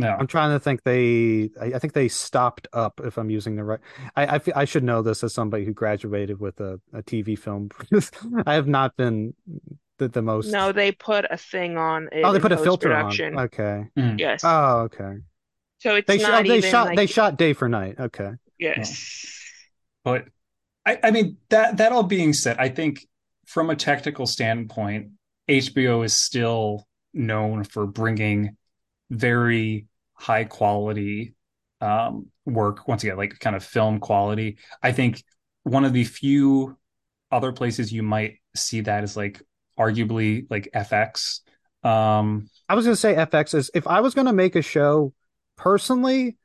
No, I'm trying to think they I, I think they stopped up if I'm using the right I I, I should know this as somebody who graduated with a, a TV film. <laughs> I have not been the, the most No, they put a thing on Oh, they put a filter on. Okay. mm, Yes. Oh, okay. So it's They sh- oh, not they even shot they shot day for night. Okay. no. yes. But I, I mean that that all being said, I think from a technical standpoint, HBO is still known for bringing very high quality um, work. Once again, like kind of film quality. I think one of the few other places you might see that is like arguably like FX. Um, I was gonna say FX is if I was gonna make a show personally,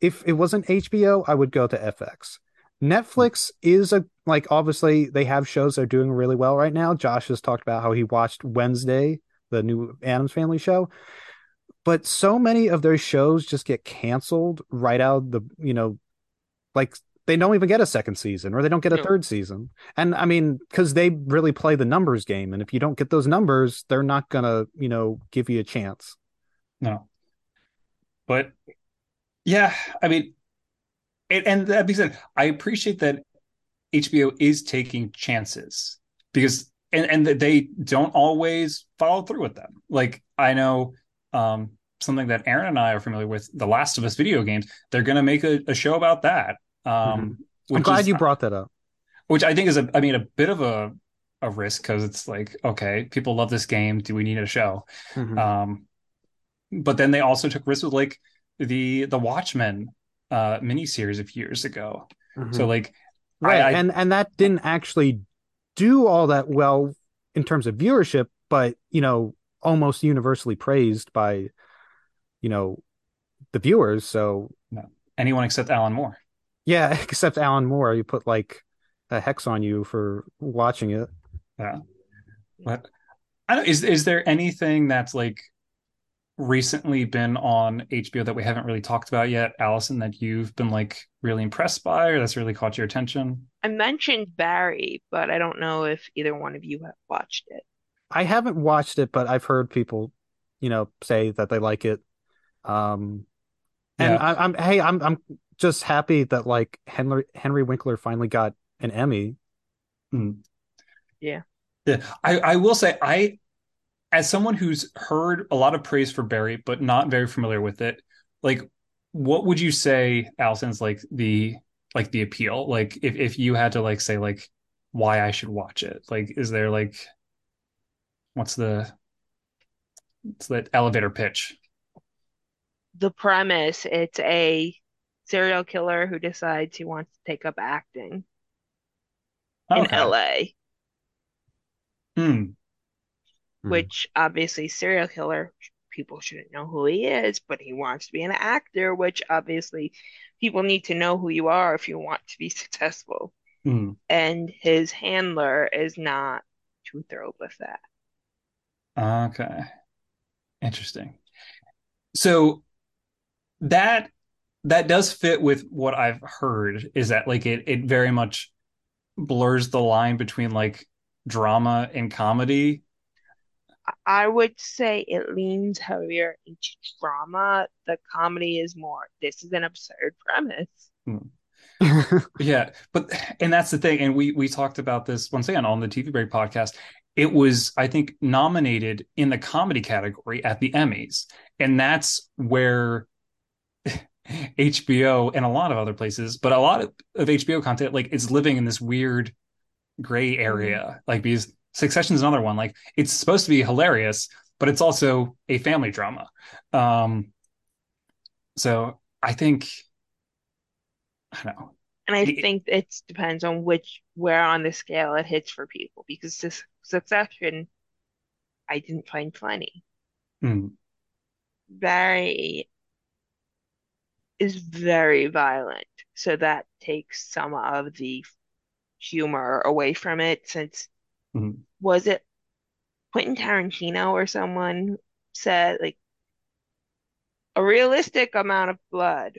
if it wasn't HBO, I would go to FX. Netflix is a like obviously they have shows that are doing really well right now. Josh has talked about how he watched Wednesday, the new Addams Family show, but so many of those shows just get canceled right out the you know like they don't even get a second season or they don't get a No. third season. And I mean, because they really play the numbers game, and if you don't get those numbers, they're not gonna you know give you a chance. no, but yeah, I mean, and, and that being said, I appreciate that HBO is taking chances because and and they don't always follow through with them. Like I know um something that Aaron and I are familiar with, The Last of Us video games, they're going to make a, a show about that. Um I'm glad is you brought that up. which I think is a I mean a bit of a a risk because it's like okay, people love this game, do we need a show? Mhm. Um but then they also took risks with like the the Watchmen uh miniseries a few years ago. So Mhm. like right, I, I and and that didn't actually do all that well in terms of viewership, but you know, almost universally praised by you know the viewers. So no, anyone except Alan Moore. yeah, <laughs> except Alan Moore, you put like a hex on you for watching it. Yeah. But I don't is is there anything that's like recently been on HBO that we haven't really talked about yet, Allison, that you've been like really impressed by or that's really caught your attention? I mentioned Barry, but I don't know if either one of you have watched it. I haven't watched it, but I've heard people, you know, say that they like it. Um, and Yeah. I, I'm hey, I'm I'm just happy that like Henry Henry Winkler finally got an Emmy. Mm. Yeah. Yeah. I, I will say I as someone who's heard a lot of praise for Barry, but not very familiar with it, like what would you say, Allison's like the like the appeal? Like if, if you had to like say like why I should watch it, like is there like what's the what's that elevator pitch? The premise, it's a serial killer who decides he wants to take up acting in LA, Hmm. Hmm. which obviously serial killer people shouldn't know who he is, but he wants to be an actor, which obviously people need to know who you are if you want to be <laughs> successful. Hmm. And his handler is not too thrilled with that. Okay. Interesting. So that that does fit with what I've heard is that like it it very much blurs the line between like drama and comedy. I would say it leans heavier into drama. The comedy is more, this is an absurd premise. Hmm. Yeah, but and that's the thing and we we talked about this once again on the TV Break podcast. It was I think nominated in the comedy category at the Emmys. And that's where <laughs> HBO and a lot of other places, but a lot of, of HBO content like is living in this weird gray area. Like because Succession is another one. Like it's supposed to be hilarious, but it's also a family drama. Um, so I think I don't know. And I think it depends on which, where on the scale it hits for people because this Succession, I didn't find funny. Hmm. Barry is very violent. So that takes some of the humor away from it since Mhm. was it Quentin Tarantino or someone said like a realistic amount of blood,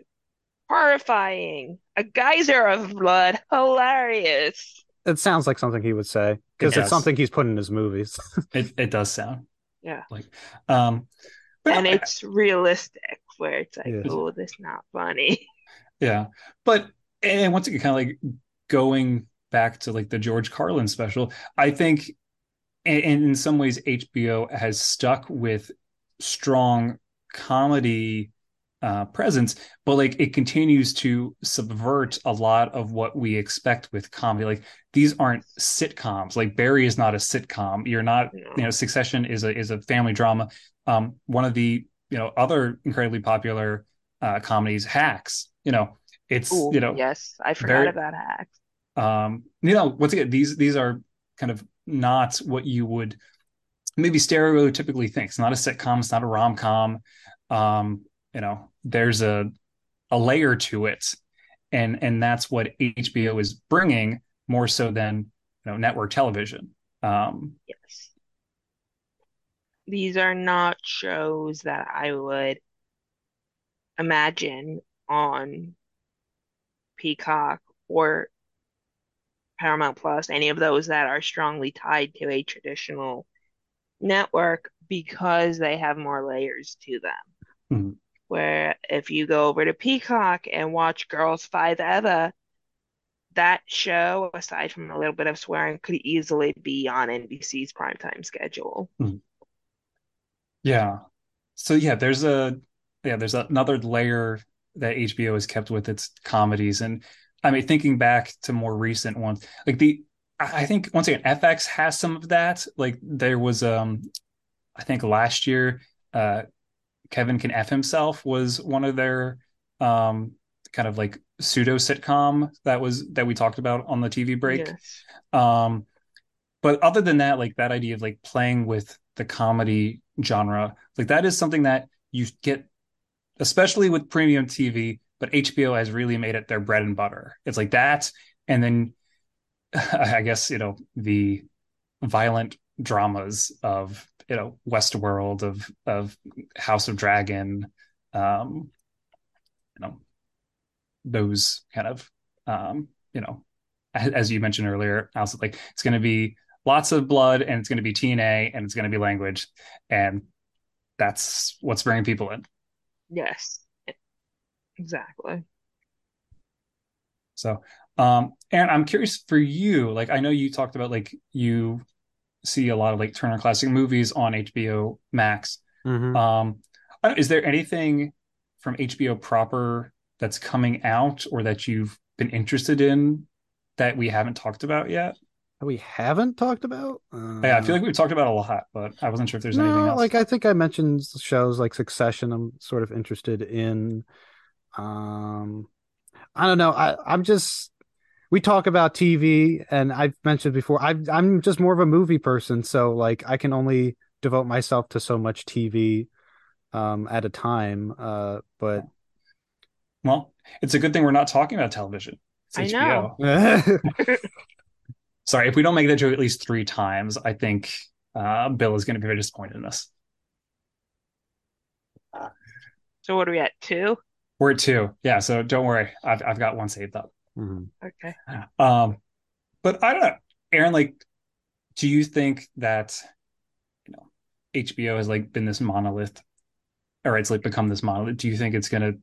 horrifying, a geyser of blood, hilarious. It sounds like something he would say because It it's something he's put in his movies. <laughs> It it does sound Yeah. like um but And I- it's realistic where it's like, Yes. oh, this not funny. <laughs> Yeah. But and once again, kind of like going back to like the George Carlin special, I think and, and in some ways HBO has stuck with strong comedy uh presence, but like it continues to subvert a lot of what we expect with comedy. Like these aren't sitcoms. Like Barry is not a sitcom. You're not, you know, Succession is a is a family drama. Um one of the, you know, other incredibly popular uh comedies, Hacks, you know, it's Ooh, you know yes, I forgot about hacks. um you know once again these these are kind of not what you would maybe stereotypically think it's not a sitcom it's not a rom-com um you know there's a a layer to it and and that's what HBO is bringing more so than you know network television um Yes. These are not shows that I would imagine on Peacock or Paramount Plus, any of those that are strongly tied to a traditional network because they have more layers to them. Mhm. Where if you go over to Peacock and watch Girls Five Eva, that show, aside from a little bit of swearing, could easily be on NBC's primetime schedule. yeah. So yeah there's a yeah there's another layer that HBO has kept with its comedies. And I mean thinking back to more recent ones like the I think once again FX has some of that. Like there was um I think last year uh Kevin Can F Himself was one of their um kind of like pseudo sitcom that was that we talked about on the TV break Yes. um, but other than that, like that idea of like playing with the comedy genre, like that is something that you get, especially with premium TV. But HBO has really made it their bread and butter. It's like that, and then <laughs> I guess you know the violent dramas of you know Westworld of of House of Dragon, um, you know those kind of um, you know as you mentioned earlier, Alice, like it's going to be lots of blood and it's going to be TNA and it's going to be language, and that's what's bringing people in. Yes. Exactly. So, um, and I'm curious for you. Like, I know you talked about like you see a lot of like Turner Classic movies on HBO Max. Mhm. Um, is there anything from HBO proper that's coming out or that you've been interested in that we haven't talked about yet? That we haven't talked about. Uh, Yeah, I feel like we've talked about a lot, but I wasn't sure if there's anything no, else. like I think I mentioned shows like Succession. I'm sort of interested in. Um, I don't know. I I'm just we talk about TV, and I've mentioned before. I I'm just more of a movie person, so like I can only devote myself to so much TV um at a time. Uh, but Well, it's a good thing we're not talking about television. It's I HBO. know. <laughs> Sorry, if we don't make that joke at least three times, I think uh, Bill is going to be very disappointed in us. So what are we at? Two? We're at two. Yeah, so don't worry. I've I've got one saved up. Mhm. Okay. Um, but I don't know, Aaron. Like, do you think that you know HBO has like been this monolith, or it's like become this monolith? Do you think it's going to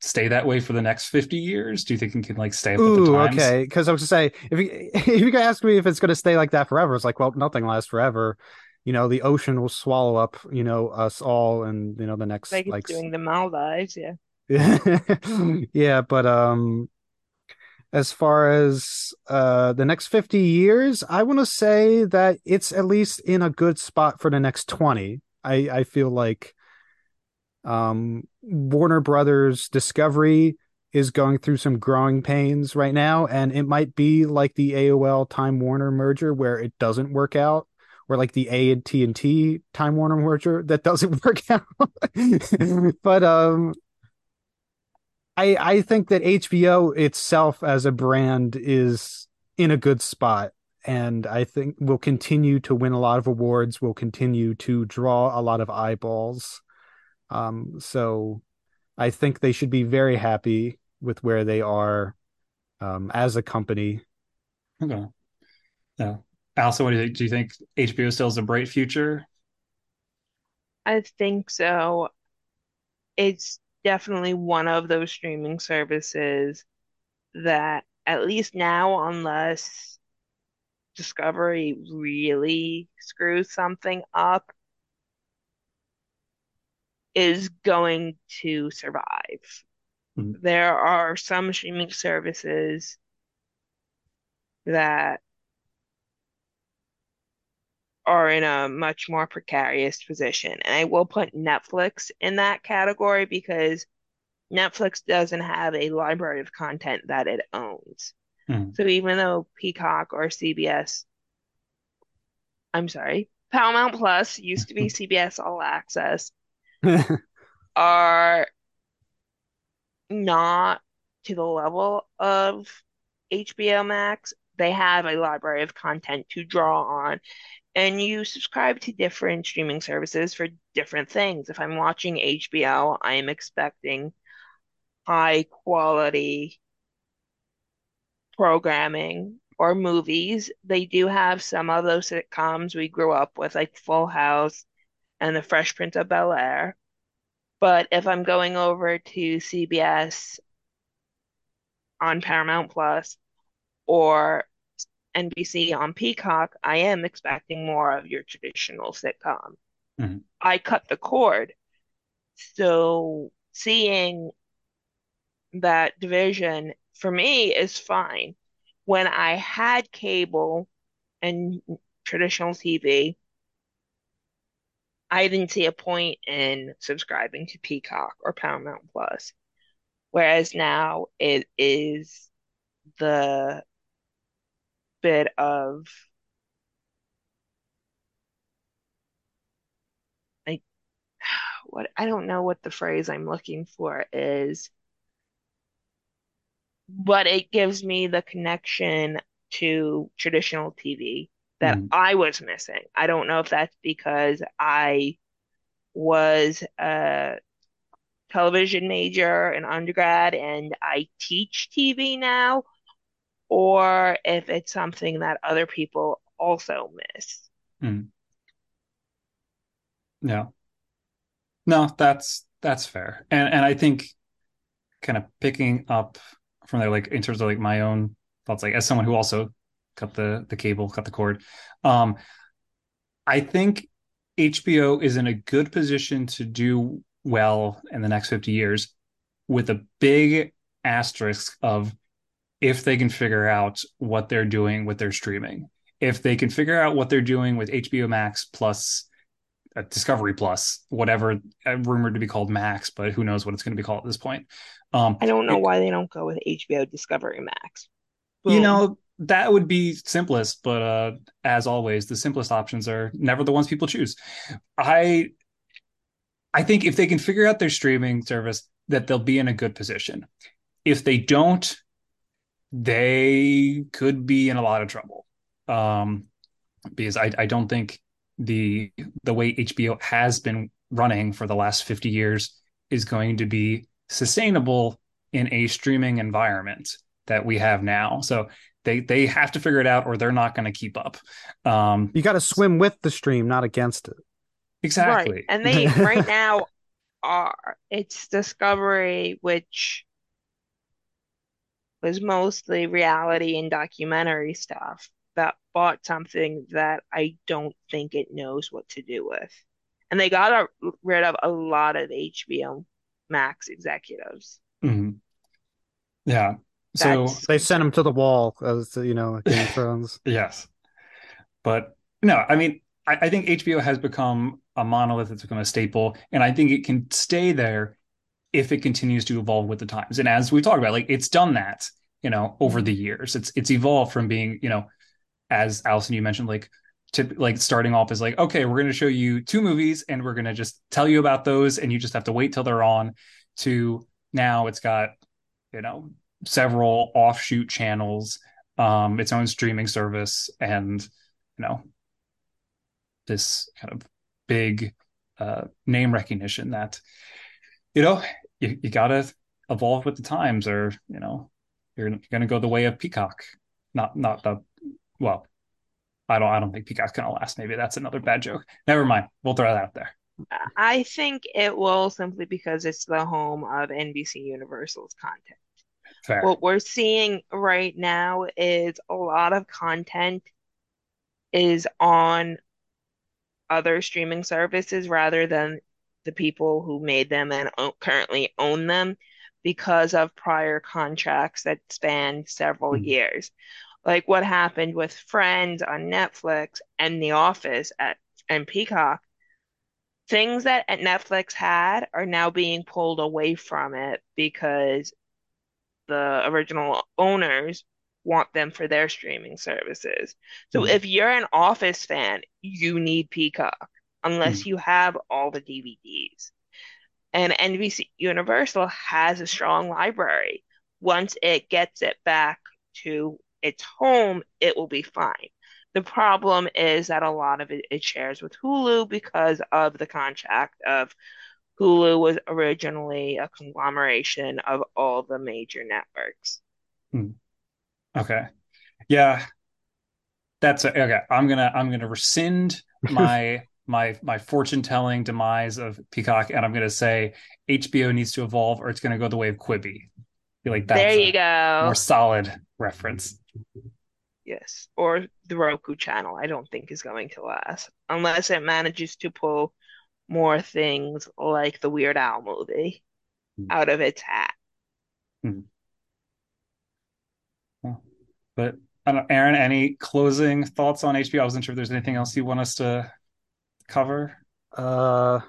stay that way for the next fifty years? Do you think it can like stay up with the Ooh, times? okay. Because I was gonna say, if you <laughs> if you could ask me if it's gonna stay like that forever, it's like, well, nothing lasts forever. You know, the ocean will swallow up, you know, us all, and you know, the next Like like doing the Maldives, yeah. <laughs> yeah, but um, as far as uh the next fifty years, I want to say that it's at least in a good spot for the next twenty. I I feel like um Warner Brothers Discovery is going through some growing pains right now, and it might be like the AOL Time Warner merger where it doesn't work out, or like the A and T and T Time Warner merger that doesn't <laughs> work out. <laughs> but um, I I I think that HBO itself as a brand is in a good spot and I think will continue to win a lot of awards, will continue to draw a lot of eyeballs. Um, so I think they should be very happy with where they are um, as a company. Okay. Yeah. Also, what do you think? Do you think HBO still has a bright future? I think so. It's definitely one of those streaming services that, at least now, unless Discovery really screws something up, is going to survive. Mhm. There are some streaming services that are in a much more precarious position. And I will put Netflix in that category because Netflix doesn't have a library of content that it owns. Mhm. So even though Peacock or CBS, I'm sorry, Paramount Plus used to be <laughs> CBS All Access, <laughs> are not to the level of HBO Max. They have a library of content to draw on, and you subscribe to different streaming services for different things. If I'm watching HBO, I am expecting high quality programming or movies. They do have some of those sitcoms we grew up with, like Full House and The Fresh Prince of Bel-Air. But if I'm going over to CBS on Paramount Plus or NBC on Peacock, I am expecting more of your traditional sitcom. Mhm. I cut the cord. So seeing that division for me is fine. When I had cable and traditional TV, I didn't see a point in subscribing to Peacock or Paramount Plus. Whereas now it is the bit of like <sighs> what I don't know what the phrase I'm looking for is, but it gives me the connection to traditional TV that Mhm. I was missing. I don't know if that's because I was a television major in undergrad and I teach TV now, or if it's something that other people also miss. Mhm. Yeah. No, that's that's fair. And and I think kind of picking up from there, like in terms of like my own thoughts, like as someone who also cut the the cable, cut the cord, um, I think HBO is in a good position to do well in the next 50 years with a big asterisk of if they can figure out what they're doing with their streaming. If they can figure out what they're doing with HBO Max plus uh, Discovery Plus, whatever, uh, rumored to be called Max, but who knows what it's going to be called at this point. Um, I don't know it- why they don't go with HBO Discovery Max. you know, that would be simplest, but uh, as always, the simplest options are never the ones people choose. I I think if they can figure out their streaming service, that they'll be in a good position. If they don't, they could be in a lot of trouble. Um, because I, I don't think the the way HBO has been running for the last 50 years is going to be sustainable in a streaming environment that we have now. So they they have to figure it out or they're not going to keep up. Um, You got to swim with the stream, not against it. exactly. Right. And they right now are. It's Discovery, which was mostly reality and documentary stuff that bought something that I don't think it knows what to do with. And they got a, rid of a lot of HBO Max executives. Mhm. Yeah. So That's They sent him to the wall, as you know, Game of <laughs> Thrones. Yes. But no, I mean, I, I think HBO has become a monolith, it's become a staple, and I think it can stay there if it continues to evolve with the times. And as we talked about, like it's done that, you know, over the years. It's it's evolved from being, you know, as Allison, you mentioned, like to like starting off as like, okay, we're gonna show you two movies and we're gonna just tell you about those, and you just have to wait till they're on to now it's got you know, several offshoot channels, um, its own streaming service, and you know, this kind of big uh, name recognition that you know you, you gotta evolve with the times, or you know, you're, you're gonna go the way of Peacock. Not not the well, I don't I don't think Peacock's gonna last. Maybe that's another bad joke. Never mind. We'll throw that out there. I think it will simply because it's the home of NBC Universal's content. Fair. What we're seeing right now is a lot of content is on other streaming services rather than the people who made them and currently own them because of prior contracts that span several Mhm. years. Like what happened with Friends on Netflix and The Office at and Peacock. Things that Netflix had are now being pulled away from it because the original owners want them for their streaming services. So Mhm. if you're an Office fan, you need Peacock unless Mhm. you have all the DVDs. And NBC Universal has a strong library. Once it gets it back to its home, it will be fine. The problem is that a lot of it, it shares with Hulu because of the contract of Hulu was originally a conglomeration of all the major networks. Okay. Yeah, that's a, okay. I'm gonna I'm gonna rescind <laughs> my my my fortune telling demise of Peacock, and I'm gonna say HBO needs to evolve, or it's gonna go the way of Quibi. I feel like There you go. more solid reference. Yes. Or the Roku channel, I don't think is going to last unless it manages to pull more things like the Weird Al movie Hmm. out of its hat. But I don't, Aaron, any closing thoughts on HBO? I wasn't sure if there's anything else you want us to cover. Uh,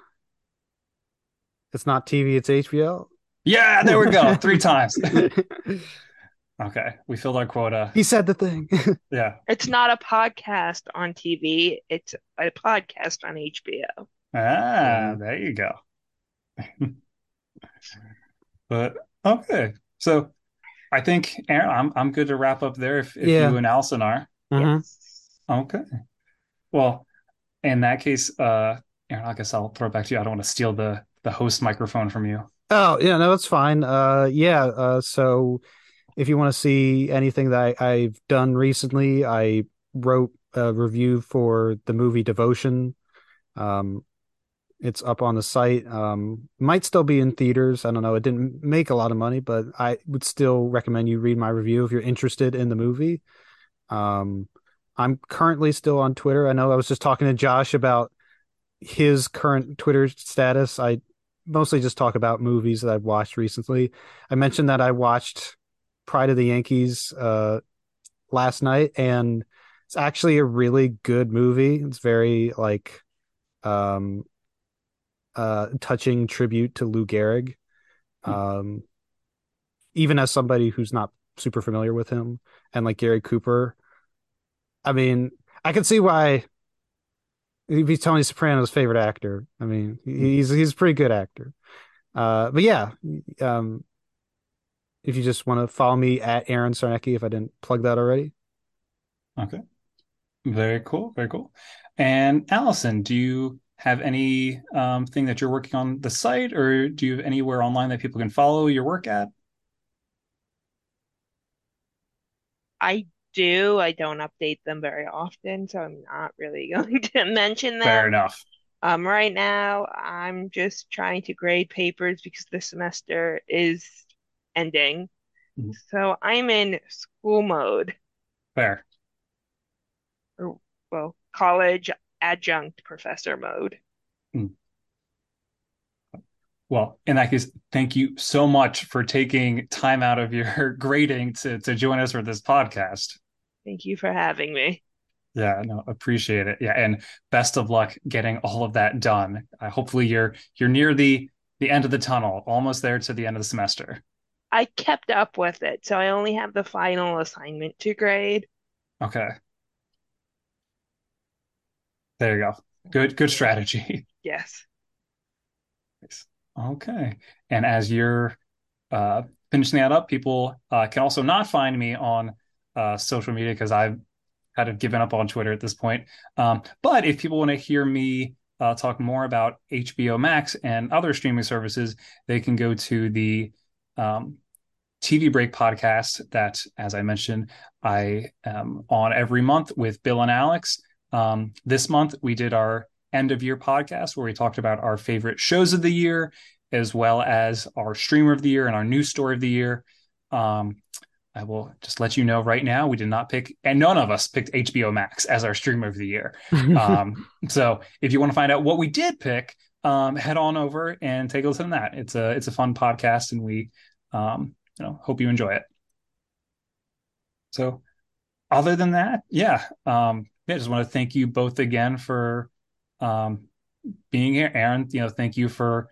it's not TV, it's HBO. Yeah, there we go. <laughs> Three times. <laughs> Okay, we filled our quota. he said the thing. <laughs> Yeah. It's not a podcast on TV, it's a podcast on HBO. Ah, there you go. But okay, so I think Aaron, I'm I'm good to wrap up there if, if Yeah. you and Allison are. Mhm. Okay. Well, in that case, uh, Aaron, I guess I'll throw it back to you. I don't want to steal the the host microphone from you. Oh, yeah, no, that's fine. Uh, yeah, uh, so if you want to see anything that I, I've done recently, I wrote a review for the movie Devotion. Um, it's up on the site. Um, might still be in theaters. I don't know. It didn't make a lot of money, but I would still recommend you read my review if you're interested in the movie. Um, I'm currently still on Twitter. I know I was just talking to Josh about his current Twitter status. I mostly just talk about movies that I've watched recently. I mentioned that I watched Pride of the Yankees uh last night and it's actually a really good movie. It's very like um uh touching tribute to Lou Gehrig. Hmm. Um even as somebody who's not super familiar with him and like Gary Cooper. I mean, I can see why he'd be Tony Soprano's favorite actor. I mean, he's he's a pretty good actor. Uh, but yeah, um, if you just want to follow me at Aaron Sarnecki, if I didn't plug that already. Okay. Very cool. Very cool. And Allison, do you have any um, thing that you're working on the site, or do you have anywhere online that people can follow your work at? I do. I don't update them very often, so I'm not really <laughs> going to mention that. Fair enough. Um, right now, I'm just trying to grade papers because the semester is ending. Mhm. So I'm in school mode, Fair. or well, college adjunct professor mode. Well, in that case, thank you so much for taking time out of your <laughs> grading to to join us for this podcast. Thank you for having me. Yeah, no, appreciate it. Yeah, and best of luck getting all of that done. Uh, hopefully, you're you're near the the end of the tunnel, almost there to the end of the semester. I kept up with it, so I only have the final assignment to grade. Okay. There you go. Good, good strategy. <laughs> Yes. Okay. And as you're uh, finishing that up, people uh, can also not find me on uh, social media because I've kind of given up on Twitter at this point. Um, but if people want to hear me uh, talk more about HBO Max and other streaming services, they can go to the um, TV Break podcast that, as I mentioned, I am on every month with Bill and Alex. Um, this month, we did our end of year podcast where we talked about our favorite shows of the year, as well as our streamer of the year and our news story of the year. Um, I will just let you know right now, we did not pick, and none of us picked HBO Max as our streamer of the year. <laughs> um, so if you want to find out what we did pick, um, head on over and take a listen to that. It's a it's a fun podcast, and we um, you know hope you enjoy it. So, other than that, yeah, um, yeah, just want to thank you both again for um, being here, Aaron. You know, thank you for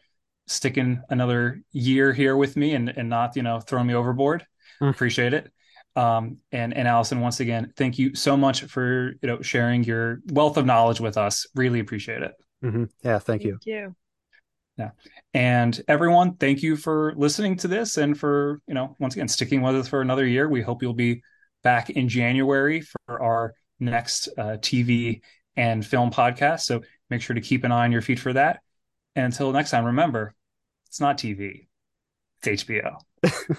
sticking another year here with me and and not you know throwing me overboard. Mm. Appreciate it. Um, and and Allison, once again, thank you so much for you know sharing your wealth of knowledge with us. Really appreciate it. Mm-hmm. Yeah, thank, you. thank you. you. Yeah, and everyone, thank you for listening to this and for you know once again sticking with us for another year. We hope you'll be back in January for our next uh, TV and film podcast. So make sure to keep an eye on your feed for that. And until next time, remember, it's not TV, it's HBO. <laughs>